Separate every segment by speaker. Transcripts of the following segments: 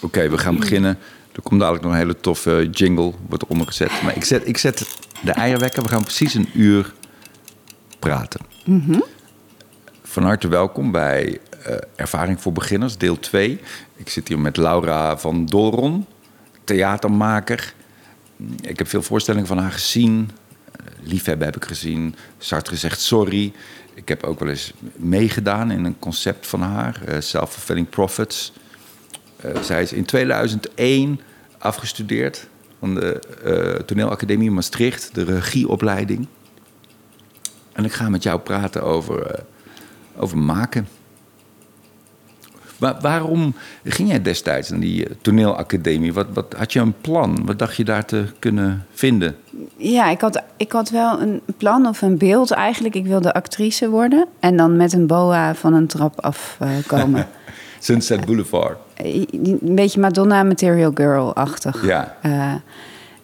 Speaker 1: Oké, we gaan beginnen. Er komt dadelijk nog een hele toffe jingle, wordt eronder gezet. Maar ik zet, ik zet de eierwekker. We gaan precies een uur praten. Van harte welkom bij eh, Ervaring voor Beginners, deel 2. Ik zit hier met Laura van Doron, theatermaker. Ik heb veel voorstellingen van haar gezien. Eh, Liefhebben heb ik gezien. Sartre zegt sorry. Ik heb ook wel eens meegedaan in een concept van haar, eh, Self-Fulfilling Prophets. Eh, zij is in 2001 afgestudeerd van de eh, Toneelacademie Maastricht, de regieopleiding. En ik ga met jou praten over, eh, over maken. Wa- waarom ging jij destijds naar die toneelacademie? Wat, wat, had je een plan? Wat dacht je daar te kunnen vinden?
Speaker 2: Ja, ik had, ik had wel een plan of een beeld eigenlijk. Ik wilde actrice worden en dan met een boa van een trap afkomen.
Speaker 1: Sunset Boulevard.
Speaker 2: een beetje Madonna Material Girl-achtig.
Speaker 1: Ja.
Speaker 2: Eh,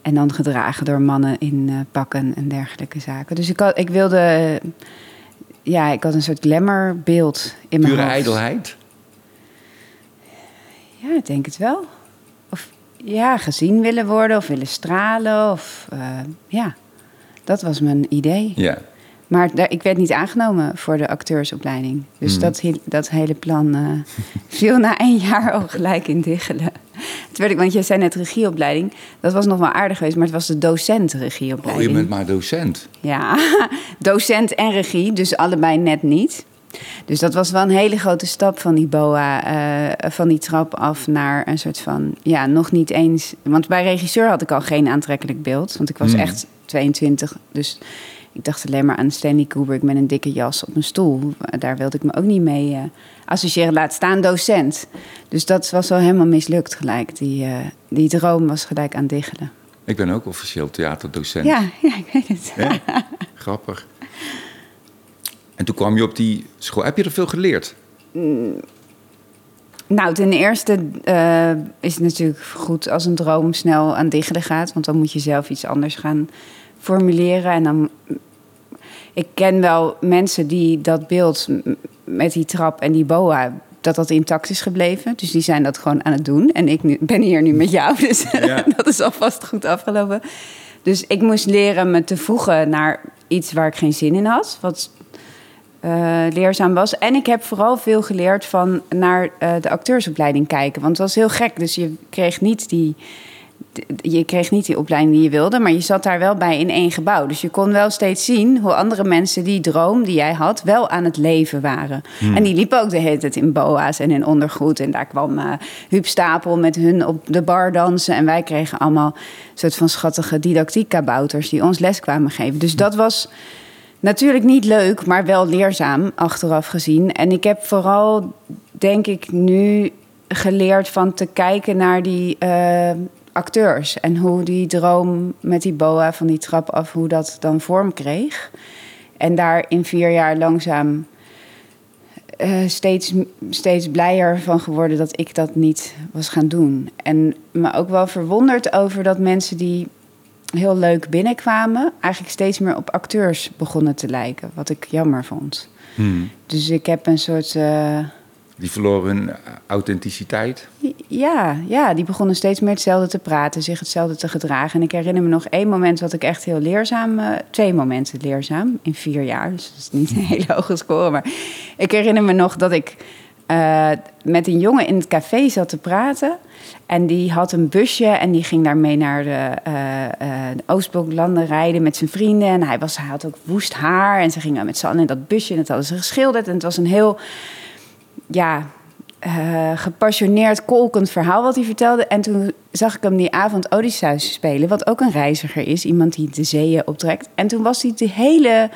Speaker 2: en dan gedragen door mannen in eh, pakken en dergelijke zaken. Dus ik, had, ik wilde... eh, ja, ik had een soort glamourbeeld in mijn
Speaker 1: Pure
Speaker 2: hoofd.
Speaker 1: ijdelheid.
Speaker 2: Ja, ik denk het wel. Of ja, gezien willen worden of willen stralen. Of eh, ja, dat was mijn idee.
Speaker 1: Ja.
Speaker 2: Maar daar, ik werd niet aangenomen voor de acteursopleiding. Dus
Speaker 1: Hmm.
Speaker 2: dat, dat hele plan eh, viel na één jaar al gelijk in diggelen. Terwijl ik, want je zei net regieopleiding. Dat was nog wel aardig geweest, maar het was de docent
Speaker 1: Oh, je
Speaker 2: regieopleiding.
Speaker 1: bent maar docent.
Speaker 2: Ja, docent en regie, dus allebei net niet. Dus dat was wel een hele grote stap van die boa, eh, van die trap af naar een soort van, ja, nog niet eens. Want bij regisseur had ik al geen aantrekkelijk beeld, want ik was
Speaker 1: Hmm.
Speaker 2: echt 22. Dus ik dacht alleen maar aan Stanley Kubrick met een dikke jas op een stoel. Daar wilde ik me ook niet mee eh, associëren, laat staan docent. Dus dat was wel helemaal mislukt gelijk. Die, eh, die droom was gelijk aan diggelen.
Speaker 1: Ik ben ook officieel theaterdocent.
Speaker 2: Ja, ja, ik weet het.
Speaker 1: Grappig. En toen kwam je op die school. Heb je er veel geleerd?
Speaker 2: Nou, ten eerste eh, is het natuurlijk goed als een droom snel aan diggelen gaat. Want dan moet je zelf iets anders gaan formuleren. En dan. Ik ken wel mensen die dat beeld met die trap en die boa. dat dat intact is gebleven. Dus die zijn dat gewoon aan het doen. En ik nu, ben hier nu met jou. Dus
Speaker 1: Ja.
Speaker 2: dat is alvast goed afgelopen. Dus ik moest leren me te voegen naar iets waar ik geen zin in had. Wat eh, leerzaam was. En ik heb vooral veel geleerd van naar eh, de acteursopleiding kijken. Want het was heel gek. Dus je kreeg niet die. Je kreeg niet die opleiding die je wilde, maar je zat daar wel bij in één gebouw. Dus je kon wel steeds zien hoe andere mensen die droom die jij had, wel aan het leven waren. En die liepen ook de hele tijd in boa's en in ondergoed. En daar kwam Huub Stapel met hun op de bar dansen. En wij kregen allemaal een soort van schattige didactiekkabouters die ons les kwamen geven. Dus dat was Natuurlijk niet leuk, maar wel leerzaam achteraf gezien. En ik heb vooral, denk ik, nu geleerd van te kijken naar die eh, acteurs. En hoe die droom met die boa van die trap af, hoe dat dan vorm kreeg. En daar in vier jaar langzaam eh, steeds, steeds blijer van geworden dat ik dat niet was gaan doen. En me ook wel verwonderd over dat mensen die heel leuk binnenkwamen, eigenlijk steeds meer op acteurs begonnen te lijken. Wat ik jammer vond. Dus ik heb een soort. eh,
Speaker 1: Die verloren hun authenticiteit.
Speaker 2: ja, ja, die begonnen steeds meer hetzelfde te praten, zich hetzelfde te gedragen. En ik herinner me nog één moment wat ik echt heel leerzaam... eh, twee momenten leerzaam in vier jaar. Dus dat is niet een hele hoge score. Maar ik herinner me nog dat ik eh, met een jongen in het café zat te praten. En die had een busje en die ging daarmee naar de, de Oostbloklanden rijden met zijn vrienden. En hij, was, had ook woest haar en ze gingen met z'n allen in dat busje. En dat hadden ze geschilderd. En het was een heel ja, eh, gepassioneerd, kolkend verhaal wat hij vertelde. En toen zag ik hem die avond Odysseus spelen, wat ook een reiziger is. Iemand die de zeeën optrekt. En toen was hij de hele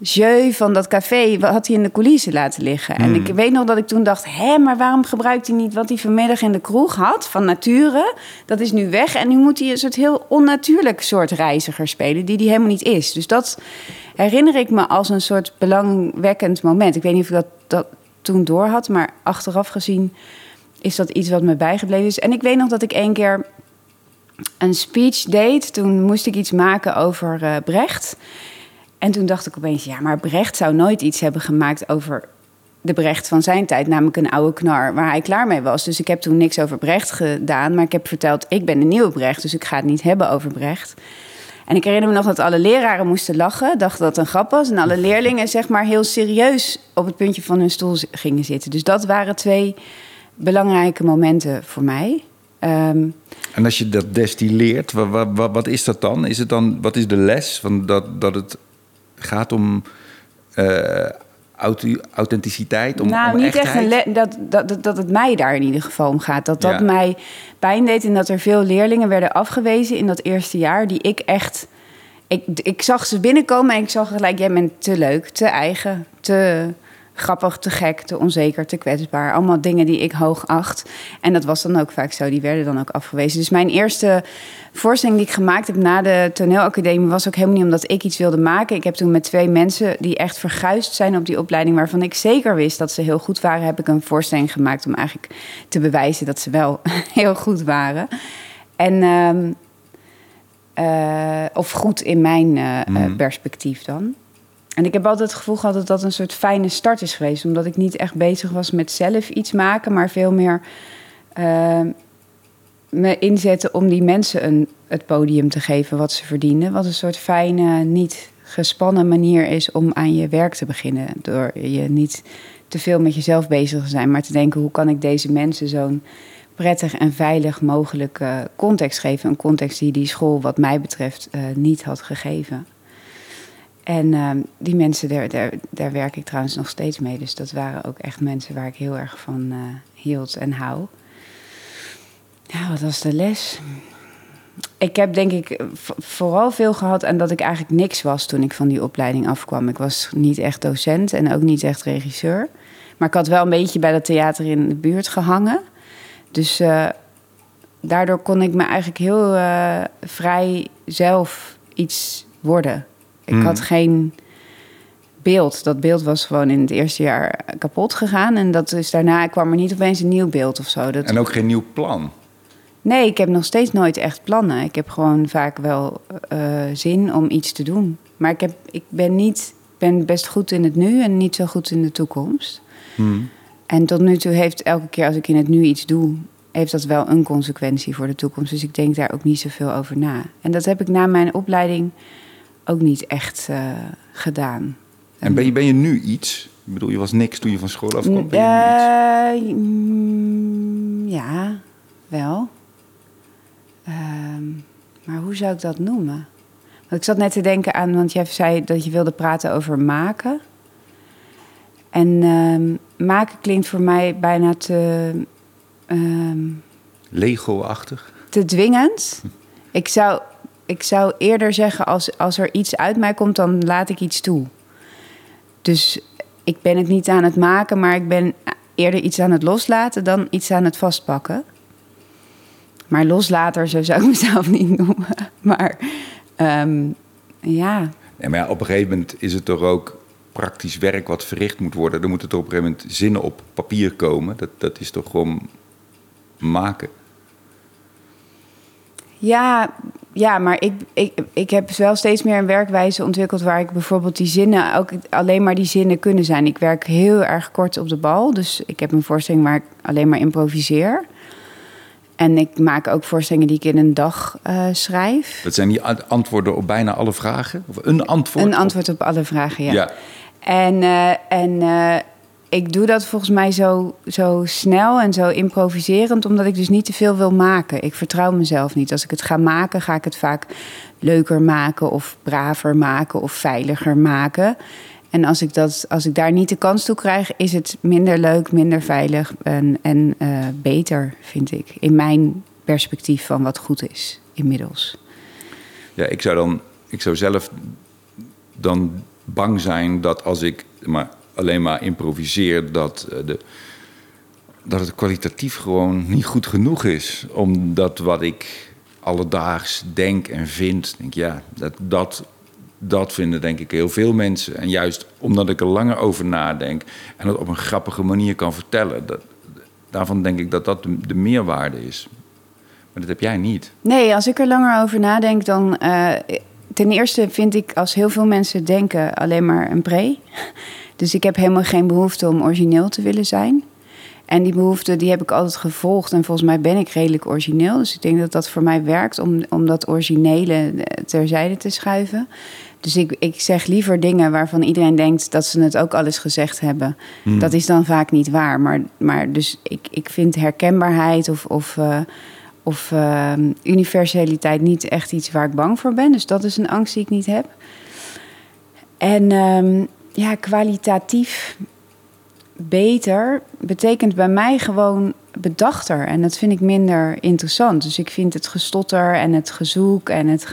Speaker 2: jeu van dat café had hij in de coulissen laten liggen. En ik weet nog dat ik toen dacht, hé, maar waarom gebruikt hij niet wat hij vanmiddag in de kroeg had van nature? Dat is nu weg en nu moet hij een soort heel onnatuurlijk soort reiziger spelen die hij helemaal niet is. Dus dat herinner ik me als een soort belangwekkend moment. Ik weet niet of ik dat, dat toen door had, maar achteraf gezien is dat iets wat me bijgebleven is. En ik weet nog dat ik één keer een speech deed. Toen moest ik iets maken over eh, Brecht. En toen dacht ik opeens, ja, maar Brecht zou nooit iets hebben gemaakt over de Brecht van zijn tijd, namelijk een oude knar waar hij klaar mee was. Dus ik heb toen niks over Brecht gedaan, maar ik heb verteld: ik ben de nieuwe Brecht, dus ik ga het niet hebben over Brecht. En ik herinner me nog dat alle leraren moesten lachen, dachten dat het een grap was. En alle leerlingen zeg maar heel serieus op het puntje van hun stoel gingen zitten. Dus dat waren twee belangrijke momenten voor mij. Ehm,
Speaker 1: en als je dat destilleert, wat, wat, wat, is dat dan? Is het dan? Wat is de les? Van dat, dat het gaat om uh, authenticiteit? Om,
Speaker 2: nou,
Speaker 1: om
Speaker 2: niet echt een dat, dat, dat het mij daar in ieder geval om gaat. Dat dat mij pijn deed en dat er veel leerlingen werden afgewezen in dat eerste jaar... die ik echt... Ik, ik zag ze binnenkomen en ik zag gelijk... jij bent te leuk, te eigen, te grappig, te gek, te onzeker, te kwetsbaar. Allemaal dingen die ik hoog acht. En dat was dan ook vaak zo. Die werden dan ook afgewezen. Dus mijn eerste voorstelling die ik gemaakt heb na de toneelacademie... was ook helemaal niet omdat ik iets wilde maken. Ik heb toen met twee mensen die echt verguisd zijn op die opleiding... waarvan ik zeker wist dat ze heel goed waren... heb ik een voorstelling gemaakt om eigenlijk te bewijzen dat ze wel heel goed waren. En... Ehm, eh, of goed in mijn uh, perspectief dan. En ik heb altijd het gevoel gehad dat dat een soort fijne start is geweest. Omdat ik niet echt bezig was met zelf iets maken, maar veel meer uh, me inzetten om die mensen een, het podium te geven wat ze verdienen. Wat een soort fijne, niet gespannen manier is om aan je werk te beginnen. Door je niet te veel met jezelf bezig te zijn, maar te denken: hoe kan ik deze mensen zo'n prettig en veilig mogelijke context geven? Een context die die school, wat mij betreft, uh, niet had gegeven. En uh, die mensen, daar, daar, daar, werk ik trouwens nog steeds mee. Dus dat waren ook echt mensen waar ik heel erg van uh, hield en hou. Ja, wat was de les? Ik heb denk ik vooral veel gehad en dat ik eigenlijk niks was toen ik van die opleiding afkwam. Ik was niet echt docent en ook niet echt regisseur. Maar ik had wel een beetje bij dat theater in de buurt gehangen. Dus uh, daardoor kon ik me eigenlijk heel uh, vrij zelf iets worden. Ik had geen beeld. Dat beeld was gewoon in het eerste jaar kapot gegaan. En dat is daarna kwam er niet opeens een nieuw beeld of zo. Dat...
Speaker 1: En ook geen nieuw plan?
Speaker 2: Nee, ik heb nog steeds nooit echt plannen. Ik heb gewoon vaak wel uh, zin om iets te doen. Maar ik, heb, ik ben, niet, ben best goed in het nu en niet zo goed in de toekomst. Hmm. En tot nu toe heeft elke keer als ik in het nu iets doe, heeft dat wel een consequentie voor de toekomst. Dus ik denk daar ook niet zoveel over na. En dat heb ik na mijn opleiding ook niet echt uh, gedaan.
Speaker 1: En ben je, ben je nu iets? Ik bedoel, je was niks toen je van school afkwam. Ben
Speaker 2: uh, ja, wel. Uh, maar hoe zou ik dat noemen? Want ik zat net te denken aan, want jij zei dat je wilde praten over maken. En ehm, maken klinkt voor mij bijna te.
Speaker 1: Ehm, Lego-achtig?
Speaker 2: Te dwingend. Ik zou ik zou eerder zeggen, als, als er iets uit mij komt, dan laat ik iets toe. Dus ik ben het niet aan het maken, maar ik ben eerder iets aan het loslaten dan iets aan het vastpakken. Maar loslater, zo zou ik mezelf niet noemen. Maar ehm, ja.
Speaker 1: Maar op een gegeven moment is het toch ook praktisch werk wat verricht moet worden. Er moeten toch op een gegeven moment zinnen op papier komen. Dat, dat is toch gewoon maken.
Speaker 2: Ja, ja, maar ik, ik, ik heb wel steeds meer een werkwijze ontwikkeld waar ik bijvoorbeeld die zinnen ook alleen maar die zinnen kunnen zijn. Ik werk heel erg kort op de bal, dus ik heb een voorstelling waar ik alleen maar improviseer. En ik maak ook voorstellingen die ik in een dag uh, schrijf.
Speaker 1: Dat zijn die antwoorden op bijna alle vragen? Of een antwoord?
Speaker 2: Een antwoord op, alle vragen, ja. ja. En, uh, en uh, ik doe dat volgens mij zo, zo snel en zo improviserend, omdat ik dus niet te veel wil maken. Ik vertrouw mezelf niet. Als ik het ga maken, ga ik het vaak leuker maken of braver maken of veiliger maken. En als ik, dat, als ik daar niet de kans toe krijg, is het minder leuk, minder veilig en, en uh, beter, vind ik. In mijn perspectief van wat goed is inmiddels.
Speaker 1: Ja, ik zou dan, ik zou zelf dan bang zijn dat als ik. Maar alleen maar improviseer, dat, eh, de, dat het kwalitatief gewoon niet goed genoeg is. Omdat wat ik alledaags denk en vind, denk ja, dat, dat, dat vinden denk ik heel veel mensen. En juist omdat ik er langer over nadenk en het op een grappige manier kan vertellen, dat, daarvan denk ik dat dat de, meerwaarde is. Maar dat heb jij niet.
Speaker 2: Nee, als ik er langer over nadenk, dan. Uh, ten eerste vind ik als heel veel mensen denken alleen maar een pre. Dus ik heb helemaal geen behoefte om origineel te willen zijn. En die behoefte die heb ik altijd gevolgd. En volgens mij ben ik redelijk origineel. Dus ik denk dat dat voor mij werkt om, om dat originele eh, terzijde te schuiven. Dus ik, ik zeg liever dingen waarvan iedereen denkt dat ze het ook al eens gezegd hebben. Dat is dan vaak niet waar. Maar, maar dus ik, ik vind herkenbaarheid of, of, uh, of uh, universaliteit niet echt iets waar ik bang voor ben. Dus dat is een angst die ik niet heb. En um, ja, kwalitatief beter betekent bij mij gewoon bedachter. En dat vind ik minder interessant. Dus ik vind het gestotter en het gezoek en het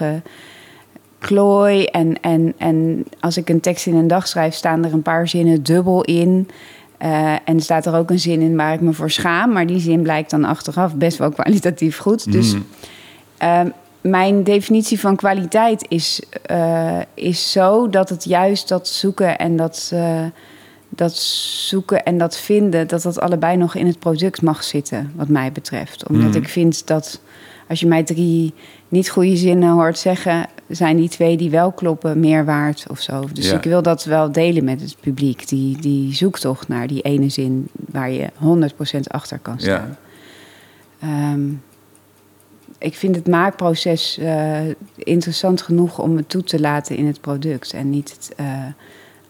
Speaker 2: geklooi. En, en, en als ik een tekst in een dag schrijf, staan er een paar zinnen dubbel in. Uh, en staat er ook een zin in waar ik me voor schaam. Maar die zin blijkt dan achteraf best wel kwalitatief goed. Dus uh, mijn definitie van kwaliteit is, uh, is zo dat het juist dat zoeken en dat dat zoeken en dat vinden, dat dat allebei nog in het product mag zitten, wat mij betreft. Omdat ik vind dat als je mij drie niet goede zinnen hoort zeggen, zijn die twee die wel kloppen meer waard of zo. Dus ik wil dat wel delen met het publiek. Die, die zoektocht naar die ene zin waar je 100% achter kan staan. Ja. Um, ik vind het maakproces uh, interessant genoeg om het toe te laten in het product en niet. Uh,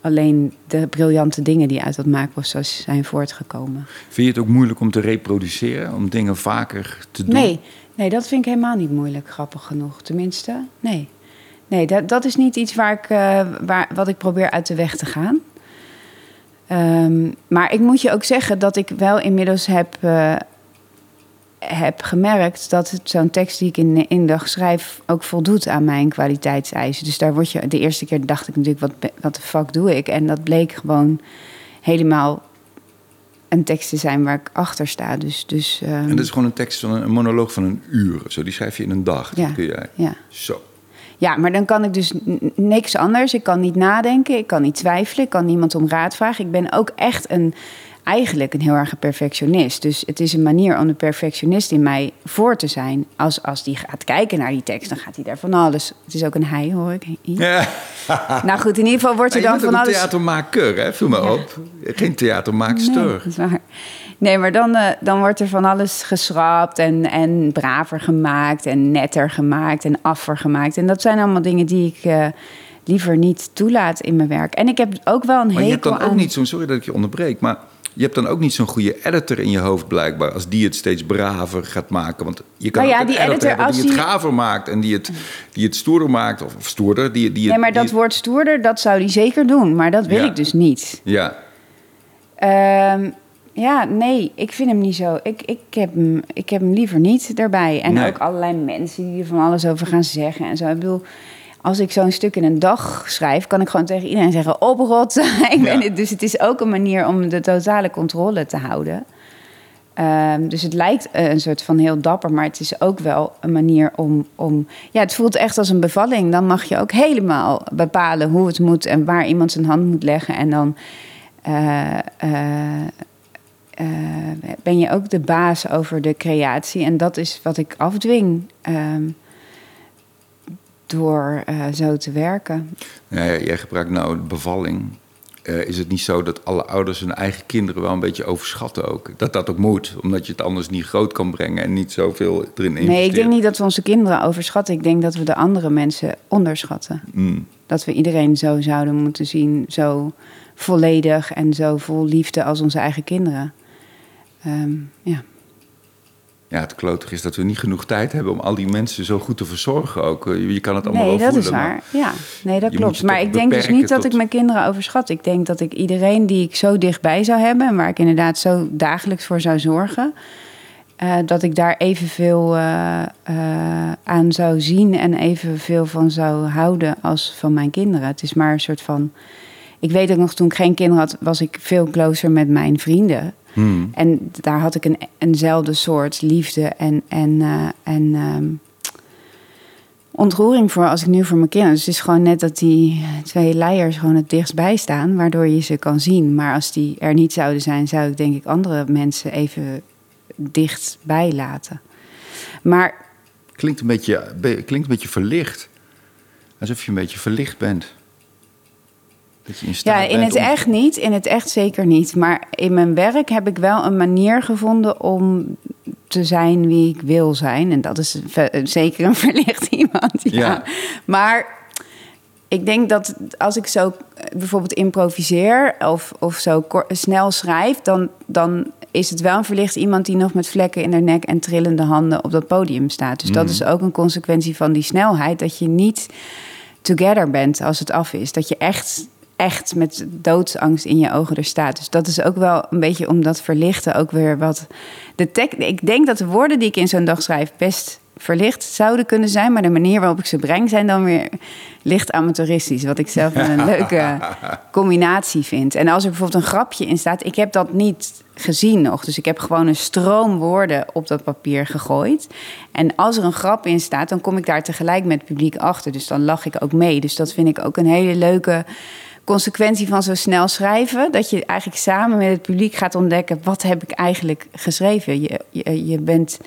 Speaker 2: alleen de briljante dingen die uit dat maakproces zijn voortgekomen.
Speaker 1: Vind je het ook moeilijk om te reproduceren, om dingen vaker te doen?
Speaker 2: Nee, nee dat vind ik helemaal niet moeilijk, grappig genoeg. Tenminste, nee. Nee, dat, dat is niet iets waar ik, uh, waar, wat ik probeer uit de weg te gaan. Um, maar ik moet je ook zeggen dat ik wel inmiddels heb heb gemerkt dat zo'n tekst die ik in één dag schrijf ook voldoet aan mijn kwaliteitseisen. Dus daar word je, de eerste keer dacht ik natuurlijk, wat, wat de fuck doe ik? En dat bleek gewoon helemaal een tekst te zijn waar ik achter sta. Dus, dus, um...
Speaker 1: En dat is gewoon een tekst van een, een monoloog van een uur. Zo, die schrijf je in een dag.
Speaker 2: Ja.
Speaker 1: kun jij.
Speaker 2: Ja.
Speaker 1: Zo.
Speaker 2: Ja, maar dan kan ik dus niks anders. Ik kan niet nadenken, ik kan niet twijfelen, ik kan niemand om raad vragen. Ik ben ook echt een eigenlijk een heel erg perfectionist. Dus het is een manier om de perfectionist in mij voor te zijn. Als, als die gaat kijken naar die tekst, dan gaat hij daar van alles. Het is ook een hij, hoor ik. Ja. nou goed, in ieder geval wordt er dan van alles.
Speaker 1: Een theatermaker, hè? Vul me ja. op. Geen theatermaakster.
Speaker 2: Nee, dat is waar. Nee, maar dan, uh, dan wordt er van alles geschrapt en, en braver gemaakt en netter gemaakt en affer gemaakt. En dat zijn allemaal dingen die ik. Uh, liever niet toelaat in mijn werk. En ik heb ook wel een
Speaker 1: maar
Speaker 2: hekel
Speaker 1: je hebt dan
Speaker 2: aan...
Speaker 1: ook niet zo'n... Sorry dat ik je onderbreek, maar je hebt dan ook niet zo'n goede editor in je hoofd blijkbaar... als die het steeds braver gaat maken. Want je kan
Speaker 2: nou ja,
Speaker 1: ook een
Speaker 2: die
Speaker 1: editor, hebben die het gaver maakt... en die het, die het stoerder maakt, of, of stoerder. Die, die,
Speaker 2: Nee, maar dat woord stoerder, dat zou die zeker doen. Maar dat wil
Speaker 1: Ja.
Speaker 2: ik dus niet.
Speaker 1: Ja,
Speaker 2: Ehm, ja, nee, ik vind hem niet zo. Ik, ik, heb, hem, ik heb hem liever niet erbij. En
Speaker 1: Nee.
Speaker 2: ook allerlei mensen die er van alles over gaan zeggen en zo. Ik bedoel, als ik zo'n stuk in een dag schrijf, kan ik gewoon tegen iedereen zeggen: oprot.
Speaker 1: Ja.
Speaker 2: het. Dus het is ook een manier om de totale controle te houden. Ehm, dus het lijkt eh, een soort van heel dapper, maar het is ook wel een manier om, om. Ja, het voelt echt als een bevalling. Dan mag je ook helemaal bepalen hoe het moet en waar iemand zijn hand moet leggen. En dan eh, eh, ben je ook de baas over de creatie. En dat is wat ik afdwing ehm, door eh, zo te werken.
Speaker 1: Jij gebruikt nou bevalling. Eh, is het niet zo dat alle ouders hun eigen kinderen wel een beetje overschatten ook? Dat dat ook moet, omdat je het anders niet groot kan brengen en niet zoveel erin investeert.
Speaker 2: Nee, ik denk niet dat we onze kinderen overschatten. Ik denk dat we de andere mensen onderschatten.
Speaker 1: Mm.
Speaker 2: Dat we iedereen zo zouden moeten zien, zo volledig en zo vol liefde als onze eigen kinderen. Ehm, ja.
Speaker 1: Ja, het klotige is dat we niet genoeg tijd hebben om al die mensen zo goed te verzorgen ook. Eh, Je kan het allemaal
Speaker 2: Nee,
Speaker 1: wel
Speaker 2: dat is waar. Ja, nee, dat klopt. Maar ik denk dus niet dat
Speaker 1: tot-
Speaker 2: ik mijn kinderen overschat. Ik denk dat ik iedereen die ik zo dichtbij zou hebben... en waar ik inderdaad zo dagelijks voor zou zorgen... eh, dat ik daar evenveel eh, aan zou zien en evenveel van zou houden als van mijn kinderen. Het is maar een soort van... Ik weet ook nog, toen ik geen kinderen had, was ik veel closer met mijn vrienden.
Speaker 1: Hmm.
Speaker 2: En daar had ik een, eenzelfde soort liefde en, en, eh, en ehm, ontroering voor als ik nu voor mijn kinderen. Dus het is gewoon net dat die twee leiers gewoon het dichtstbij staan, waardoor je ze kan zien. Maar als die er niet zouden zijn, zou ik denk ik andere mensen even dichtbij laten. Maar
Speaker 1: Klinkt een, beetje, be- klinkt een beetje verlicht. Alsof je een beetje verlicht bent. Dat je in staat
Speaker 2: Ja, in het
Speaker 1: om-
Speaker 2: echt niet. In het echt zeker niet. Maar in mijn werk heb ik wel een manier gevonden om te zijn wie ik wil zijn. En dat is zeker een verlicht iemand. Ja.
Speaker 1: Ja.
Speaker 2: Maar ik denk dat als ik zo eh, bijvoorbeeld improviseer of, of zo snel schrijf, dan, dan is het wel een verlicht iemand die nog met vlekken in haar nek en trillende handen op dat podium staat. Dus dat is ook een consequentie van die snelheid. Dat je niet together bent als het af is. Dat je echt, echt met doodsangst in je ogen er staat. Dus dat is ook wel een beetje om dat verlichten ook weer wat... De tek, ik denk dat de woorden die ik in zo'n dag schrijf best verlicht zouden kunnen zijn... maar de manier waarop ik ze breng zijn dan weer licht amateuristisch. Wat ik zelf een leuke combinatie vind. En als er bijvoorbeeld een grapje in staat... ik heb dat niet gezien nog. Dus ik heb gewoon een stroom woorden op dat papier gegooid. En als er een grap in staat, dan kom ik daar tegelijk met het publiek achter. Dus dan lach ik ook mee. Dus dat vind ik ook een hele leuke consequentie van zo snel schrijven. Dat je eigenlijk samen met het publiek gaat ontdekken... wat heb ik eigenlijk geschreven? Je, je, je bent...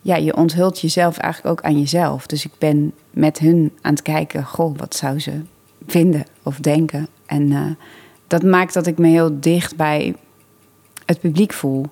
Speaker 2: Ja, je onthult jezelf eigenlijk ook aan jezelf. Dus ik ben met hun aan het kijken... goh, wat zou ze vinden of denken? En eh, dat maakt dat ik me heel dicht bij het publiek voel.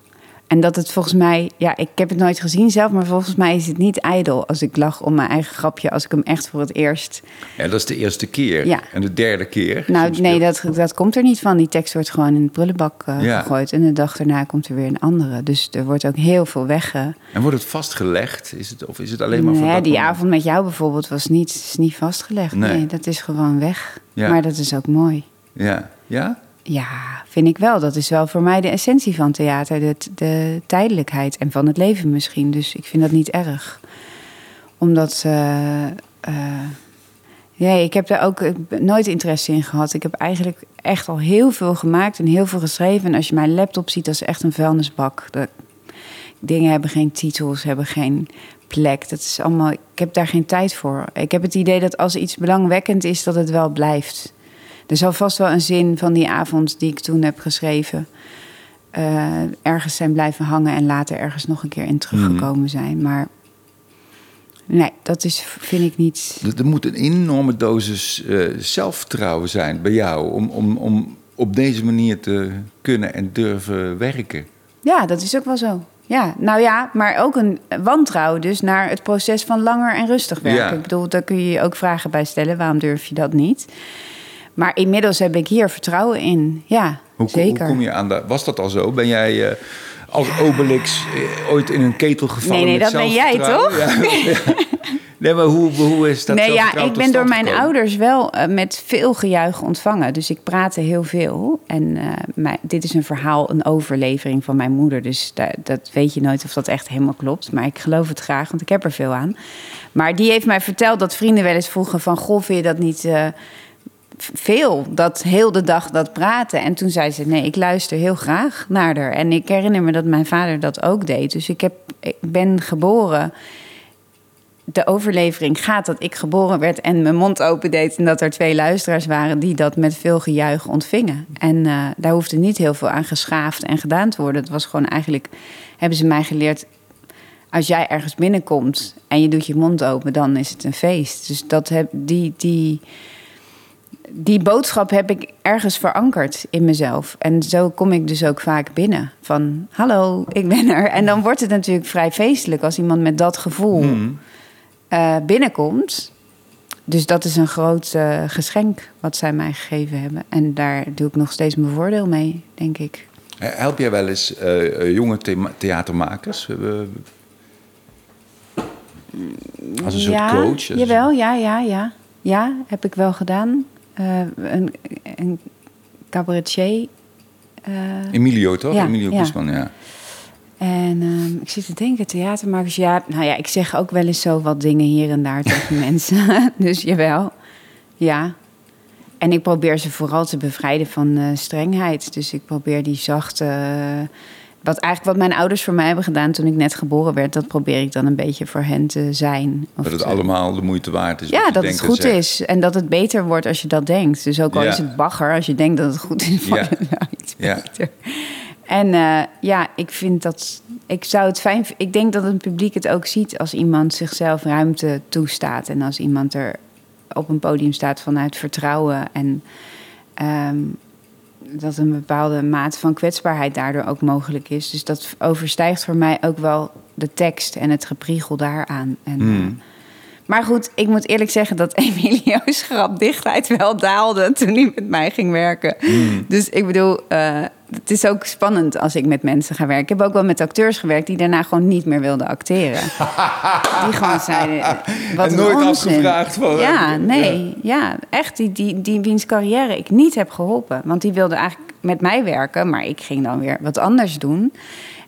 Speaker 2: En dat het volgens mij, ja, ik heb het nooit gezien zelf, maar volgens mij is het niet ijdel als ik lach om mijn eigen grapje, als ik hem echt voor het eerst.
Speaker 1: Ja, dat is de eerste keer.
Speaker 2: Ja.
Speaker 1: En de derde keer.
Speaker 2: Nou, nee, dat, dat komt er niet van. Die tekst wordt gewoon in de prullenbak eh,
Speaker 1: Ja.
Speaker 2: gegooid. En de dag daarna komt er weer een andere. Dus er wordt ook heel veel wegge.
Speaker 1: En wordt het vastgelegd? Is het, of is het alleen maar voor
Speaker 2: Nee,
Speaker 1: dat
Speaker 2: die
Speaker 1: moment?
Speaker 2: avond met jou bijvoorbeeld was niet, is niet vastgelegd.
Speaker 1: Nee.
Speaker 2: Nee. dat is gewoon weg.
Speaker 1: Ja.
Speaker 2: Maar dat is ook mooi.
Speaker 1: Ja. Ja?
Speaker 2: Ja, vind ik wel. Dat is wel voor mij de essentie van theater. De, de tijdelijkheid en van het leven misschien. Dus ik vind dat niet erg. Omdat... nee, ik heb daar ook eh, nooit interesse in gehad. Ik heb eigenlijk echt al heel veel gemaakt en heel veel geschreven. En als je mijn laptop ziet, dat is echt een vuilnisbak. De dingen hebben geen titels, hebben geen plek. Dat is allemaal, ik heb daar geen tijd voor. Ik heb het idee dat als iets belangwekkend is, dat het wel blijft. Er zal vast wel een zin van die avond die ik toen heb geschreven... eh, ergens zijn blijven hangen en later ergens nog een keer in teruggekomen zijn. Maar nee, dat is, vind ik niet...
Speaker 1: Er, er moet een enorme dosis eh, zelfvertrouwen zijn bij jou om, om, om op deze manier te kunnen en durven werken.
Speaker 2: Ja, dat is ook wel zo. Ja, nou ja, maar ook een wantrouwen dus naar het proces van langer en rustig werken.
Speaker 1: Ja.
Speaker 2: Ik bedoel, daar kun je je ook vragen bij stellen. Waarom durf je dat niet? Maar inmiddels heb ik hier vertrouwen in. Ja,
Speaker 1: Hoe,
Speaker 2: zeker.
Speaker 1: hoe kom je aan dat? Was dat al zo? Ben jij eh, als Obelix eh, ooit in een ketel gevallen?
Speaker 2: Nee, nee,
Speaker 1: met
Speaker 2: dat ben jij?
Speaker 1: Ja. nee, maar hoe, hoe is dat
Speaker 2: nee, ja, ik ben door mijn
Speaker 1: gekomen?
Speaker 2: ouders wel eh, met veel gejuich ontvangen. Dus ik praatte heel veel. En mijn- dit is een verhaal, een overlevering van mijn moeder. Dus da- dat weet je nooit of dat echt helemaal klopt. Maar ik geloof het graag, want ik heb er veel aan. Maar die heeft mij verteld dat vrienden wel eens vroegen van... Goh, vind je dat niet veel? Dat heel de dag dat praten. En toen zei ze, nee, ik luister heel graag naar haar. En ik herinner me dat mijn vader dat ook deed. Dus ik, heb, ik ben geboren de overlevering gaat dat ik geboren werd en mijn mond opendeed. En dat er twee luisteraars waren die dat met veel gejuich ontvingen. En eh, daar hoefde niet heel veel aan geschaafd en gedaan te worden. Het was gewoon eigenlijk, hebben ze mij geleerd. Als jij ergens binnenkomt en je doet je mond open, dan is het een feest. Dus dat heb, die, die, die boodschap heb ik ergens verankerd in mezelf. En zo kom ik dus ook vaak binnen. Van, hallo, ik ben er. En dan wordt het natuurlijk vrij feestelijk als iemand met dat gevoel eh, binnenkomt. Dus dat is een groot eh, geschenk wat zij mij gegeven hebben. En daar doe ik nog steeds mijn voordeel mee, denk ik.
Speaker 1: Help jij wel eens eh, jonge thema- theatermakers? Eh, als een soort
Speaker 2: ja,
Speaker 1: coach? Als een
Speaker 2: Jawel, ja, ja, ja. Ja, heb ik wel gedaan. Eh, een, een cabaretier. eh,
Speaker 1: Emilio, toch?
Speaker 2: Ja,
Speaker 1: Emilio
Speaker 2: ja.
Speaker 1: Guzman, ja.
Speaker 2: En ehm, ik zit te denken, theatermakers, ja, nou ja, ik zeg ook wel eens zo wat dingen hier en daar tegen mensen. Dus jawel, ja. En ik probeer ze vooral te bevrijden van eh, strengheid. Dus ik probeer die zachte... wat eigenlijk wat mijn ouders voor mij hebben gedaan toen ik net geboren werd... dat probeer ik dan een beetje voor hen te zijn. Of
Speaker 1: Dat het
Speaker 2: te-
Speaker 1: allemaal de moeite waard is.
Speaker 2: ja, dat het goed is. En dat het beter wordt als je dat denkt. Dus ook al
Speaker 1: Ja.
Speaker 2: is het bagger, als je denkt dat het goed is,
Speaker 1: Ja.
Speaker 2: het wel iets
Speaker 1: Ja.
Speaker 2: beter. En eh, ja, ik vind dat. Ik zou het fijn. Ik denk dat het publiek het ook ziet als iemand zichzelf ruimte toestaat. En als iemand er op een podium staat vanuit vertrouwen. En ehm, dat een bepaalde mate van kwetsbaarheid daardoor ook mogelijk is. Dus dat overstijgt voor mij ook wel de tekst en het gepriegel daaraan. En,
Speaker 1: Hmm.
Speaker 2: eh, maar goed, ik moet eerlijk zeggen dat Emilio's grapdichtheid wel daalde toen hij met mij ging werken.
Speaker 1: Hmm.
Speaker 2: Dus ik bedoel, eh, het is ook spannend als ik met mensen ga werken. Ik heb ook wel met acteurs gewerkt die daarna gewoon niet meer wilden acteren. die gewoon zeiden, wat
Speaker 1: En nooit
Speaker 2: onzin.
Speaker 1: afgevraagd van,
Speaker 2: Ja, nee, ja, echt. Die, die, die wiens carrière ik niet heb geholpen. Want die wilde eigenlijk met mij werken, maar ik ging dan weer wat anders doen.